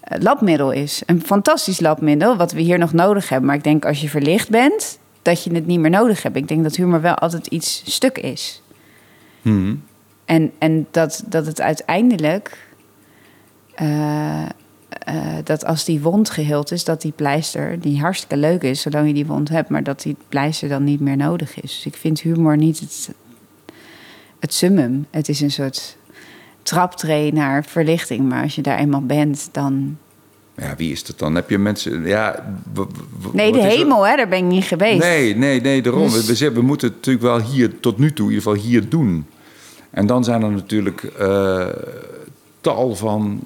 Speaker 2: eh, labmiddel is. Een fantastisch labmiddel, wat we hier nog nodig hebben. Maar ik denk als je verlicht bent, dat je het niet meer nodig hebt. Ik denk dat humor wel altijd iets stuk is.
Speaker 1: Mhm.
Speaker 2: En, en dat, dat het uiteindelijk... eh, eh, dat als die wond geheeld is, dat die pleister, die hartstikke leuk is zolang je die wond hebt, maar dat die pleister dan niet meer nodig is. Dus ik vind humor niet het, het summum. Het is een soort traptree naar verlichting. Maar als je daar eenmaal bent, dan.
Speaker 1: Ja, wie is dat dan? Heb je mensen... Ja,
Speaker 2: Nee, de hemel, hè, daar ben ik niet geweest.
Speaker 1: Nee, nee, nee, daarom.
Speaker 2: Dus-
Speaker 1: We, we, we moeten het natuurlijk wel hier, tot nu toe, in ieder geval hier doen. En dan zijn er natuurlijk eh, tal van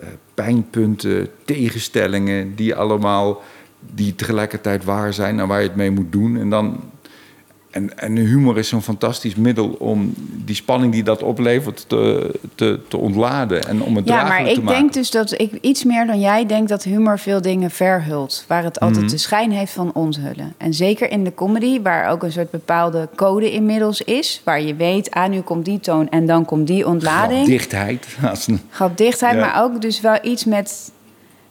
Speaker 1: eh, pijnpunten, tegenstellingen, die allemaal, die tegelijkertijd waar zijn en waar je het mee moet doen. En dan... En, en humor is zo'n fantastisch middel om die spanning die dat oplevert te, te, te ontladen en om het
Speaker 2: Ja,
Speaker 1: draaglijk
Speaker 2: maar
Speaker 1: te
Speaker 2: ik
Speaker 1: maken.
Speaker 2: denk dus dat ik iets meer dan jij denk dat humor veel dingen verhult. Waar het altijd
Speaker 1: Mhm.
Speaker 2: de schijn heeft van onthullen. En zeker in de comedy, waar ook een soort bepaalde code inmiddels is. Waar je weet, ah, nu komt die toon en dan komt die ontlading.
Speaker 1: Dichtheid. Een-
Speaker 2: Grapdichtheid,
Speaker 1: Ja.
Speaker 2: maar ook dus wel iets met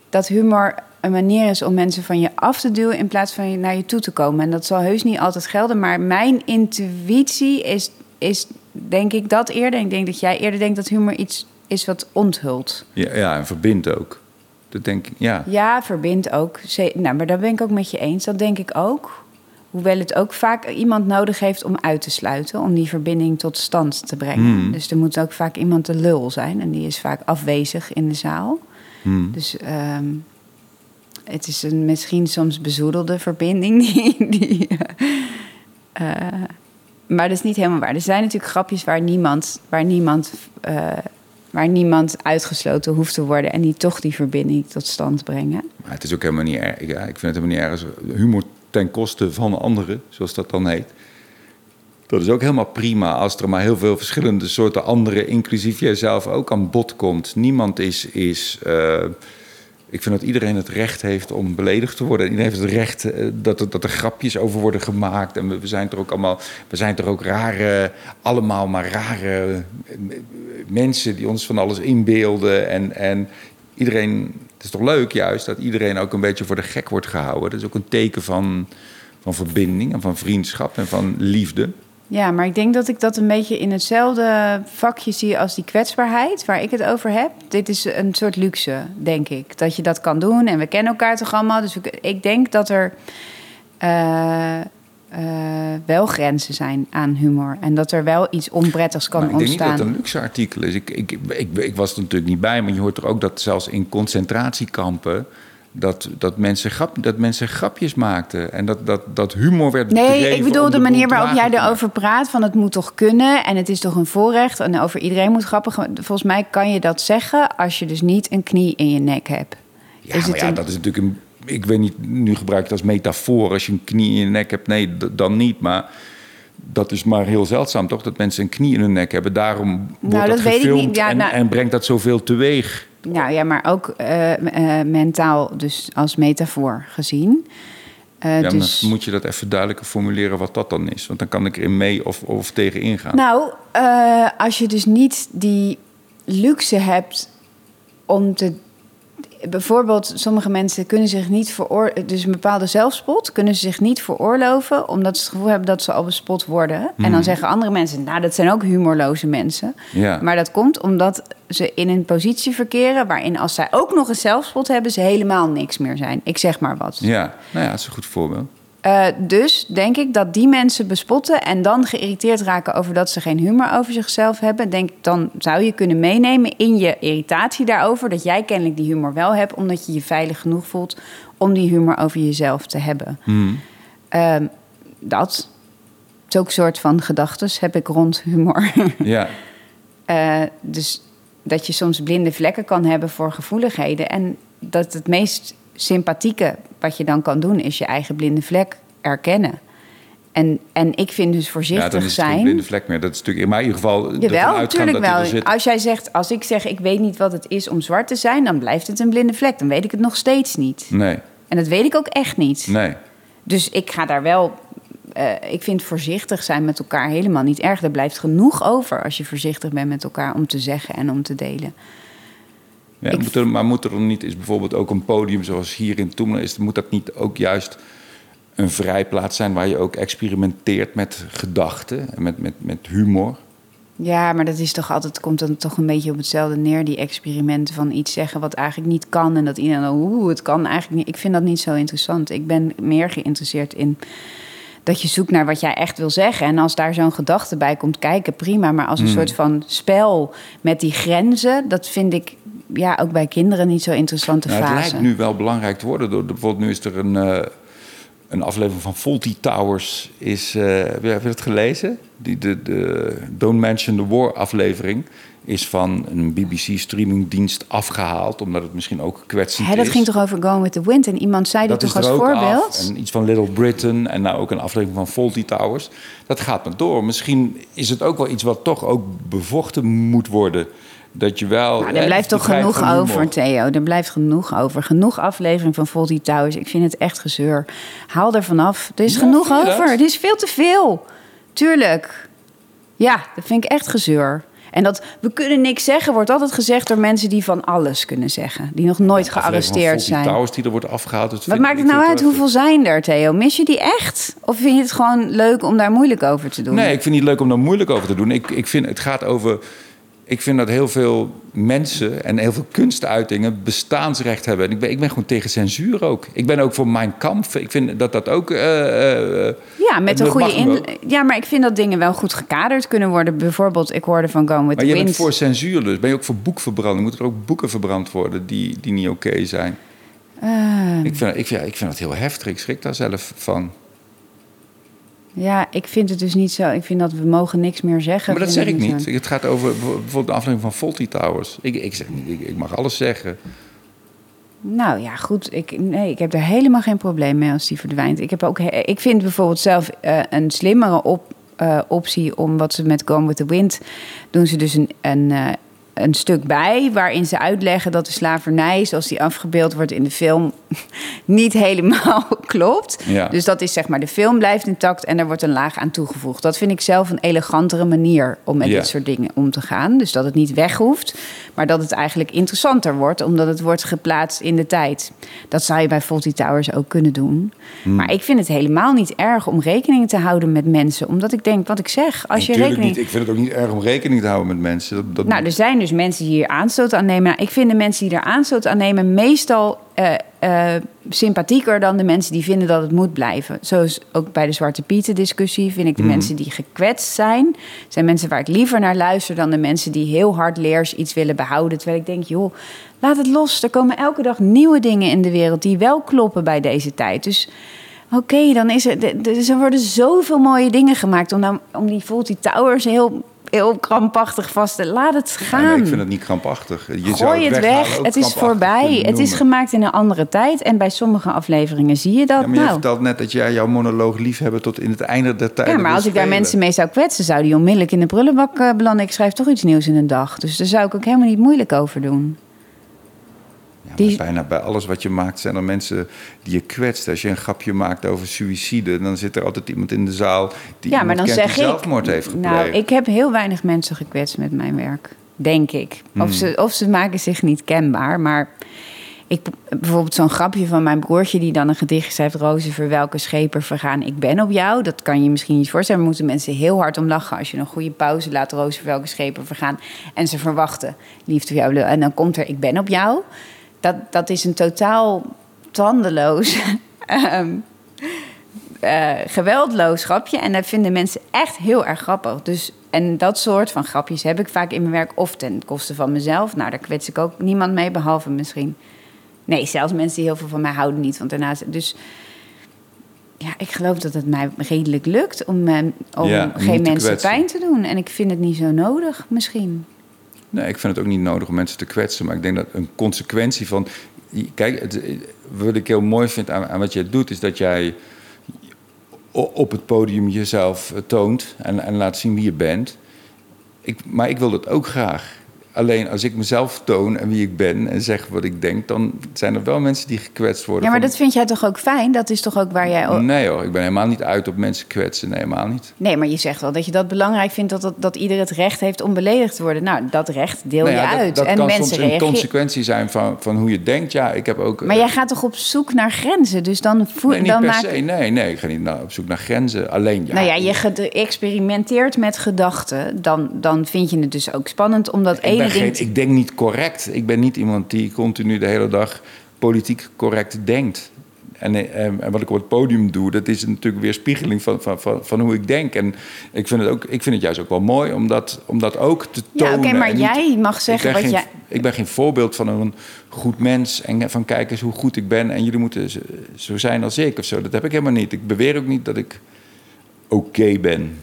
Speaker 2: dat humor een manier is om mensen van je af te duwen in plaats van je naar je toe te komen. En dat zal heus niet altijd gelden, maar mijn intuïtie is, is denk ik dat eerder. Ik denk dat jij eerder denkt dat humor iets is wat onthult.
Speaker 1: Ja, ja, en verbindt ook. Dat denk ik, ja.
Speaker 2: Ja, verbindt ook. Nou, maar daar ben ik ook met je eens. Dat denk ik ook. Hoewel het ook vaak iemand nodig heeft om uit te sluiten, om die verbinding tot stand te brengen.
Speaker 1: Hmm.
Speaker 2: Dus er moet ook vaak iemand de lul zijn en die is vaak afwezig in de zaal.
Speaker 1: Hmm.
Speaker 2: Dus ehm, het is een misschien soms bezoedelde verbinding. Die, eh, eh, maar dat is niet helemaal waar. Er zijn natuurlijk grapjes waar niemand, waar niemand, eh, waar niemand uitgesloten hoeft te worden en die toch die verbinding tot stand brengen.
Speaker 1: Maar het is ook helemaal niet erg. Ik vind het helemaal niet erg. Humor ten koste van anderen, zoals dat dan heet. Dat is ook helemaal prima als er maar heel veel verschillende soorten anderen, inclusief jijzelf, ook aan bod komt. Niemand is. is ik vind dat iedereen het recht heeft om beledigd te worden. En iedereen heeft het recht eh, dat, er, dat er grapjes over worden gemaakt. En we, we zijn er ook allemaal. We zijn er ook rare, allemaal maar rare eh, mensen die ons van alles inbeelden. En, en iedereen Het is toch leuk juist dat iedereen ook een beetje voor de gek wordt gehouden. Dat is ook een teken van, van verbinding en van vriendschap en van liefde.
Speaker 2: Ja, maar ik denk dat ik dat een beetje in hetzelfde vakje zie als die kwetsbaarheid waar ik het over heb. Dit is een soort luxe, denk ik. Dat je dat kan doen en we kennen elkaar toch allemaal. Dus ik, denk dat er eh, eh, wel grenzen zijn aan humor. En dat er wel iets onprettigs kan
Speaker 1: maar ik denk
Speaker 2: ontstaan.
Speaker 1: niet dat het een luxe artikel is. Ik, ik, ik, ik, was er natuurlijk niet bij, maar je hoort er ook dat zelfs in concentratiekampen... Dat, dat, mensen grap, dat mensen grapjes maakten en dat, dat, dat humor werd
Speaker 2: Nee, ik bedoel de manier waarop jij erover praat. Van het moet toch kunnen en het is toch een voorrecht. En over iedereen moet grappig. Volgens mij kan je dat zeggen als je dus niet een knie in je nek hebt.
Speaker 1: Ja,
Speaker 2: Is
Speaker 1: maar ja,
Speaker 2: een-
Speaker 1: dat is natuurlijk een. Ik weet niet, nu gebruik ik het als metafoor. Als je een knie in je nek hebt, nee, dan niet. Maar dat is maar heel zeldzaam, toch? Dat mensen een knie in hun nek hebben. Daarom wordt
Speaker 2: Nou,
Speaker 1: dat,
Speaker 2: dat weet ik
Speaker 1: gefilmd
Speaker 2: niet. Ja,
Speaker 1: en,
Speaker 2: nou-
Speaker 1: en brengt dat zoveel teweeg.
Speaker 2: Nou ja, maar ook eh, eh, mentaal, dus als metafoor gezien. Eh,
Speaker 1: Ja,
Speaker 2: dus...
Speaker 1: dan moet je dat even duidelijker formuleren wat dat dan is. Want dan kan ik erin mee of, of tegen ingaan.
Speaker 2: Nou, als je dus niet die luxe hebt om te. Bijvoorbeeld, sommige mensen kunnen zich niet veroorloven. Dus een bepaalde zelfspot kunnen ze zich niet veroorloven. omdat ze het gevoel hebben dat ze al bespot worden. En dan zeggen andere mensen: Nou, dat zijn ook humorloze mensen.
Speaker 1: Ja.
Speaker 2: Maar dat komt omdat ze in een positie verkeren. waarin als zij ook nog een zelfspot hebben, ze helemaal niks meer zijn. Ik zeg maar wat.
Speaker 1: Ja, nou ja, dat is een goed voorbeeld.
Speaker 2: Eh, dus denk ik dat die mensen bespotten en dan geïrriteerd raken over dat ze geen humor over zichzelf hebben. Denk, dan zou je kunnen meenemen in je irritatie daarover dat jij kennelijk die humor wel hebt, omdat je je veilig genoeg voelt om die humor over jezelf te hebben.
Speaker 1: Hmm.
Speaker 2: Ehm, dat. Zulke soort van gedachten heb ik rond humor.
Speaker 1: Ja,
Speaker 2: Eh, dus dat je soms blinde vlekken kan hebben voor gevoeligheden. En dat het meest sympathieke wat je dan kan doen, is je eigen blinde vlek erkennen. En, en ik vind dus
Speaker 1: ja
Speaker 2: voorzichtig
Speaker 1: dan is het geen
Speaker 2: zijn.
Speaker 1: blinde vlek meer. Dat is natuurlijk, maar in ieder geval
Speaker 2: Jawel, natuurlijk
Speaker 1: dat
Speaker 2: wel.
Speaker 1: er zit.
Speaker 2: Als jij zegt, als ik zeg ik weet niet wat het is om zwart te zijn, dan blijft het een blinde vlek. Dan weet ik het nog steeds niet.
Speaker 1: Nee,
Speaker 2: En dat weet ik ook echt niet.
Speaker 1: nee.
Speaker 2: Dus ik ga daar wel. eh, ik vind voorzichtig zijn met elkaar helemaal niet erg. Er blijft genoeg over als je voorzichtig bent met elkaar om te zeggen en om te delen.
Speaker 1: Ja,
Speaker 2: Ik-
Speaker 1: moet er, maar moet er dan niet, is bijvoorbeeld ook een podium zoals hier in Toemelen, is, moet dat niet ook juist een vrijplaats zijn waar je ook experimenteert met gedachten en met, met, met humor?
Speaker 2: Ja, maar dat is toch altijd, komt dan toch een beetje op hetzelfde neer, die experimenten van iets zeggen wat eigenlijk niet kan. En dat iedereen dan, oeh, het kan eigenlijk niet. Ik vind dat niet zo interessant. Ik ben meer geïnteresseerd in dat je zoekt naar wat jij echt wil zeggen. En als daar zo'n gedachte bij komt kijken, prima. Maar als een soort van spel met die grenzen, dat vind ik ja, ook bij kinderen niet zo interessante
Speaker 1: Nou, het
Speaker 2: fase.
Speaker 1: lijkt nu wel belangrijk te worden. Door, bijvoorbeeld nu is er een, eh, een aflevering van Faulty Towers. Is, eh, heb je het gelezen? Die, de, de Don't Mention the War aflevering is van een BBC-streamingdienst afgehaald. Omdat het misschien ook kwetsend
Speaker 2: Hè, dat
Speaker 1: is.
Speaker 2: ging toch over Going with the Wind? En iemand zei dat,
Speaker 1: Dat
Speaker 2: toch als voorbeeld?
Speaker 1: af. En iets van Little Britain en nou ook een aflevering van Faulty Towers. Dat gaat maar door. Misschien is het ook wel iets wat toch ook bevochten moet worden. Dat je wel...
Speaker 2: Nou, er blijft toch genoeg over, Theo. Er blijft genoeg over. Genoeg aflevering van Faulty Towers. Ik vind het echt gezeur. Haal er vanaf. Er is
Speaker 1: Ja,
Speaker 2: genoeg over.
Speaker 1: dat?
Speaker 2: Het is veel te veel. Tuurlijk. Ja, dat vind ik echt gezeur. En dat we kunnen niks zeggen wordt altijd gezegd door mensen die van alles kunnen zeggen. Die nog nooit gearresteerd zijn.
Speaker 1: Towers die er wordt afgehaald. dat
Speaker 2: Wat maakt het nou uit? Hoeveel zijn er, Theo? Mis je die echt? Of vind je het gewoon leuk om daar moeilijk over te doen?
Speaker 1: Nee, ik vind het niet leuk om daar moeilijk over te doen. Ik, ik vind het gaat over. Ik vind dat heel veel mensen en heel veel kunstuitingen bestaansrecht hebben. En ik ben, ik ben gewoon tegen censuur ook. Ik ben ook voor mijn kamp. Ik vind dat dat ook. eh, eh,
Speaker 2: Ja, met een goede in. Ja, maar ik vind dat dingen wel goed gekaderd kunnen worden. Bijvoorbeeld, ik hoorde van Gone with
Speaker 1: Maar
Speaker 2: the
Speaker 1: je
Speaker 2: Wind.
Speaker 1: bent voor censuur dus. Ben je ook voor boekverbranding? Moeten er ook boeken verbrand worden die, die niet oké zijn?
Speaker 2: Eh,
Speaker 1: Ik vind, ik, ja, ik vind dat heel heftig. Ik schrik daar zelf van.
Speaker 2: Ja, ik vind het dus niet zo. Ik vind dat we mogen niks meer zeggen.
Speaker 1: Maar dat zeg ik
Speaker 2: zo.
Speaker 1: niet. Het gaat over bijvoorbeeld de aflevering van Faulty Towers. Ik, ik zeg niet, ik, ik mag alles zeggen.
Speaker 2: Nou ja, goed. Ik, nee, ik heb er helemaal geen probleem mee als die verdwijnt. Ik, heb ook, ik vind bijvoorbeeld zelf eh, een slimmere op, eh, optie om wat ze met Gone with the Wind doen. Ze dus een, een, eh, een stuk bij waarin ze uitleggen dat de slavernij, zoals die afgebeeld wordt in de film, niet helemaal klopt.
Speaker 1: Ja.
Speaker 2: Dus dat is zeg maar, de film blijft intact en er wordt een laag aan toegevoegd. Dat vind ik zelf een elegantere manier om met
Speaker 1: Ja.
Speaker 2: dit soort dingen om te gaan. Dus dat het niet weg hoeft, Maar dat het eigenlijk interessanter wordt, omdat het wordt geplaatst in de tijd. Dat zou je bij Fawlty Towers ook kunnen doen.
Speaker 1: Hmm.
Speaker 2: Maar ik vind het helemaal niet erg om rekening te houden met mensen. Omdat ik denk, wat ik zeg, als je
Speaker 1: Natuurlijk
Speaker 2: rekening...
Speaker 1: niet. Ik vind het ook niet erg om rekening te houden met mensen. Dat, dat
Speaker 2: Nou, er zijn dus mensen die hier aanstoot aan nemen. Nou, ik vind de mensen die er aanstoot aan nemen meestal eh, eh, sympathieker dan de mensen die vinden dat het moet blijven. Zoals ook bij de Zwarte Pieten discussie vind ik de mensen die gekwetst zijn, zijn mensen waar ik liever naar luister dan de mensen die heel hard leers iets willen behouden. Terwijl ik denk, joh, laat het los. Er komen elke dag nieuwe dingen in de wereld die wel kloppen bij deze tijd. Dus oké, dan is er, er worden zoveel mooie dingen gemaakt om, dan, om die Fawlty Towers heel, heel krampachtig vast laat het
Speaker 1: Ja,
Speaker 2: gaan.
Speaker 1: ik vind het niet krampachtig. Je zou
Speaker 2: Gooi het weg. Het is voorbij. Het is gemaakt in een andere tijd. En bij sommige afleveringen zie je dat.
Speaker 1: Ja, maar je
Speaker 2: nou,
Speaker 1: vertelt net dat jij jouw monoloog liefhebben tot in het einde der tijd.
Speaker 2: ja, maar als ik daar mensen mee zou kwetsen, zou die onmiddellijk in de prullenbak eh, belanden. Ik schrijf toch iets nieuws in een dag. Dus daar zou ik ook helemaal niet moeilijk over doen. Die-
Speaker 1: Bijna bij alles wat je maakt zijn er mensen die je kwetst. Als je een grapje maakt over suïcide, dan zit er altijd iemand in de zaal die
Speaker 2: ja, maar dan
Speaker 1: kent
Speaker 2: zeg
Speaker 1: die
Speaker 2: ik.
Speaker 1: zelfmoord heeft gepleegd.
Speaker 2: Nou, ik heb heel weinig mensen gekwetst met mijn werk. Denk ik.
Speaker 1: Hmm.
Speaker 2: Of, ze, of ze maken zich niet kenbaar. Maar ik, bijvoorbeeld zo'n grapje van mijn broertje... die dan een gedicht schrijft... Roze, voor welke schepen vergaan ik ben op jou. Dat kan je misschien niet voorstellen. Maar moeten mensen heel hard om lachen... als je een goede pauze laat Roze, voor welke schepen vergaan. En ze verwachten liefde voor jou. En dan komt er ik ben op jou. Dat, dat is een totaal tandeloos... ehm, eh, geweldloos grapje. En dat vinden mensen echt heel erg grappig. Dus, en dat soort van grapjes heb ik vaak in mijn werk. Of ten koste van mezelf. Nou, daar kwets ik ook niemand mee, behalve misschien... Nee, zelfs mensen die heel veel van mij houden niet. Want daarnaast... Dus ja, ik geloof dat het mij redelijk lukt om, eh, om
Speaker 1: Ja,
Speaker 2: geen mensen
Speaker 1: kwetsen.
Speaker 2: pijn te doen. En ik vind het niet zo nodig, misschien.
Speaker 1: Nee, ik vind het ook niet nodig om mensen te kwetsen. Maar ik denk dat een consequentie van. Kijk, het, wat ik heel mooi vind aan, aan wat jij doet, is dat jij op het podium jezelf eh, toont en, en laat zien wie je bent. Ik, maar ik wil dat ook graag. Alleen als ik mezelf toon en wie ik ben en zeg wat ik denk, dan zijn er wel mensen die gekwetst worden.
Speaker 2: Ja, maar
Speaker 1: van-
Speaker 2: dat vind jij toch ook fijn? Dat is toch ook waar jij...
Speaker 1: Nee hoor, ik ben helemaal niet uit op mensen kwetsen. Nee, helemaal niet.
Speaker 2: Nee, maar je zegt wel dat je dat belangrijk vindt... dat, dat, dat ieder het recht heeft om beledigd te worden. Nou, dat recht deel
Speaker 1: Nou
Speaker 2: je
Speaker 1: dat-
Speaker 2: uit.
Speaker 1: Dat,
Speaker 2: en
Speaker 1: kan
Speaker 2: mensen
Speaker 1: soms een consequentie zijn van, van hoe je denkt. Ja, ik heb ook...
Speaker 2: Maar jij gaat toch op zoek naar grenzen? Dus dan voel
Speaker 1: Nee, niet
Speaker 2: dan
Speaker 1: per
Speaker 2: maak
Speaker 1: se. Nee, nee, ik ga niet naar, op zoek naar grenzen. Alleen, ja.
Speaker 2: Nou ja, je experimenteert met gedachten. Dan, dan vind je het dus ook spannend om dat
Speaker 1: ben
Speaker 2: ding...
Speaker 1: geen,
Speaker 2: te-
Speaker 1: ik denk niet correct. Ik ben niet iemand die continu de hele dag politiek correct denkt. En, eh, en wat ik op het podium doe, dat is natuurlijk weer spiegeling van, van, van, van hoe ik denk. En ik vind het, ook, ik vind het juist ook wel mooi om dat, om dat ook te
Speaker 2: Ja,
Speaker 1: tonen.
Speaker 2: oké, maar
Speaker 1: En niet-
Speaker 2: jij mag zeggen wat
Speaker 1: geen,
Speaker 2: jij...
Speaker 1: Ik ben geen voorbeeld van een goed mens en van kijk eens hoe goed ik ben en jullie moeten zo- zo zijn als ik of zo. Dat heb ik helemaal niet. Ik beweer ook niet dat ik oké ben.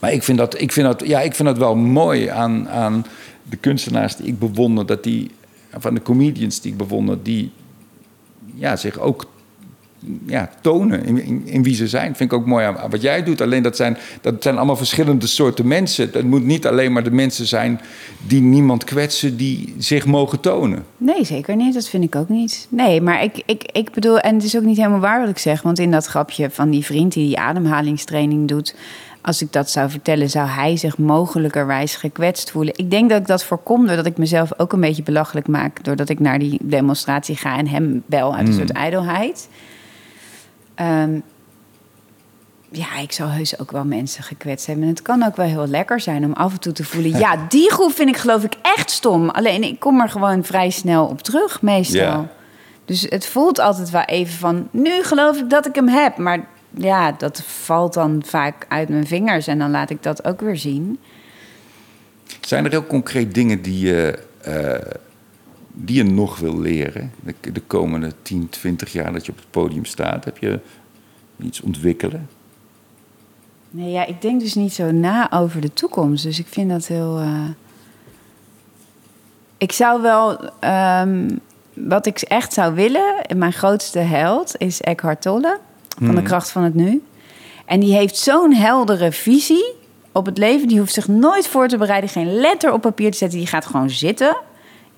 Speaker 1: Maar ik vind dat, ik vind dat, ja, ik vind dat wel mooi aan, aan de kunstenaars die ik bewonder, dat die, van de comedians die ik bewonder, die ja, zich ook ja, tonen in, in, wie ze zijn. Vind ik ook mooi aan wat jij doet. Alleen dat zijn, dat zijn allemaal verschillende soorten mensen. Het moet niet alleen maar de mensen zijn die niemand kwetsen, die zich mogen tonen.
Speaker 2: Nee, zeker niet. Dat vind ik ook niet. Nee, maar ik, ik, ik bedoel... En het is ook niet helemaal waar wat ik zeg. Want in dat grapje van die vriend die die ademhalingstraining doet... Als ik dat zou vertellen, zou hij zich mogelijkerwijs gekwetst voelen. Ik denk dat ik dat voorkom doordat ik mezelf ook een beetje belachelijk maak. Doordat ik naar die demonstratie ga en hem bel uit een soort ijdelheid. Ehm, ja, ik zou heus ook wel mensen gekwetst hebben. En het kan ook wel heel lekker zijn om af en toe te voelen... ja, die groep vind ik geloof ik echt stom. Alleen ik kom er gewoon vrij snel op terug meestal. Dus het voelt altijd wel even van... nu geloof ik dat ik hem heb. Maar ja, dat valt dan vaak uit mijn vingers. En dan laat ik dat ook weer zien.
Speaker 1: Zijn er heel concreet dingen die je, eh, die je nog wil leren? De, de komende 10, 20 jaar dat je op het podium staat. Heb je iets ontwikkelen?
Speaker 2: Nee, ja, ik denk dus niet zo na over de toekomst. Dus ik vind dat heel. eh, Ik zou wel. ehm, wat ik echt zou willen, mijn grootste held is Eckhart Tolle van de kracht van het nu. En die heeft zo'n heldere visie op het leven. Die hoeft zich nooit voor te bereiden, geen letter op papier te zetten. Die gaat gewoon zitten.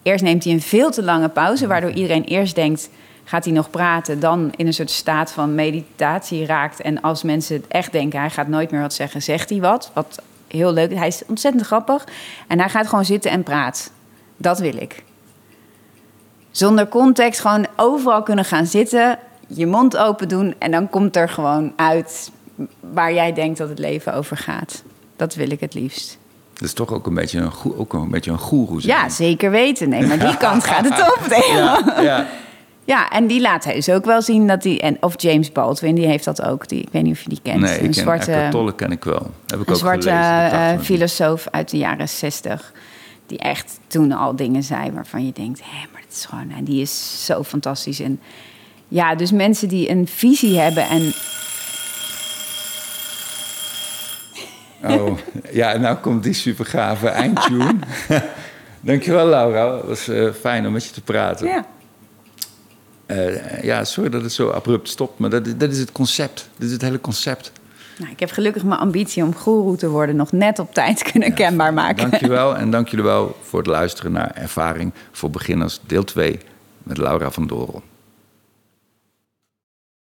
Speaker 2: Eerst neemt hij een veel te lange pauze, waardoor iedereen eerst denkt: gaat hij nog praten? Dan in een soort staat van meditatie raakt. En als mensen het echt denken: hij gaat nooit meer wat zeggen, zegt hij wat. Wat heel leuk. Hij is ontzettend grappig. En hij gaat gewoon zitten en praat. Dat wil ik. Zonder context gewoon overal kunnen gaan zitten, je mond open doen en dan komt er gewoon uit waar jij denkt dat het leven over gaat. Dat wil ik het liefst.
Speaker 1: Dat is toch ook een beetje een, ook een, beetje een goeroe. zeg
Speaker 2: Ja, zeker weten. Nee, maar die kant gaat het op. Nee.
Speaker 1: ja, ja.
Speaker 2: Ja, en die laat hij dus ook wel zien dat die. En, of James Baldwin, die heeft dat ook. Die, ik weet niet of je die kent.
Speaker 1: Nee, ik
Speaker 2: een
Speaker 1: ken
Speaker 2: zwarte,
Speaker 1: Tolle ken ik wel. Heb ik
Speaker 2: een
Speaker 1: ook
Speaker 2: zwarte
Speaker 1: gelezen.
Speaker 2: Eh, filosoof uit de jaren zestig. Die echt toen al dingen zei waarvan je denkt: hé, maar dat is gewoon. En die is zo fantastisch. En ja, dus mensen die een visie hebben en.
Speaker 1: Oh, ja, nou komt die super gave eindtune. Dankjewel, Laura. Het was eh, fijn om met je te praten.
Speaker 2: Ja.
Speaker 1: Eh, ja, sorry dat het zo abrupt stopt, maar dat, is- dat is het concept. Dit is het hele concept.
Speaker 2: Nou, ik heb gelukkig mijn ambitie om goeroe te worden nog net op tijd kunnen kenbaar maken.
Speaker 1: Dankjewel en dank jullie wel voor het luisteren naar Ervaring voor Beginners, deel 2 met Laura van Dorel.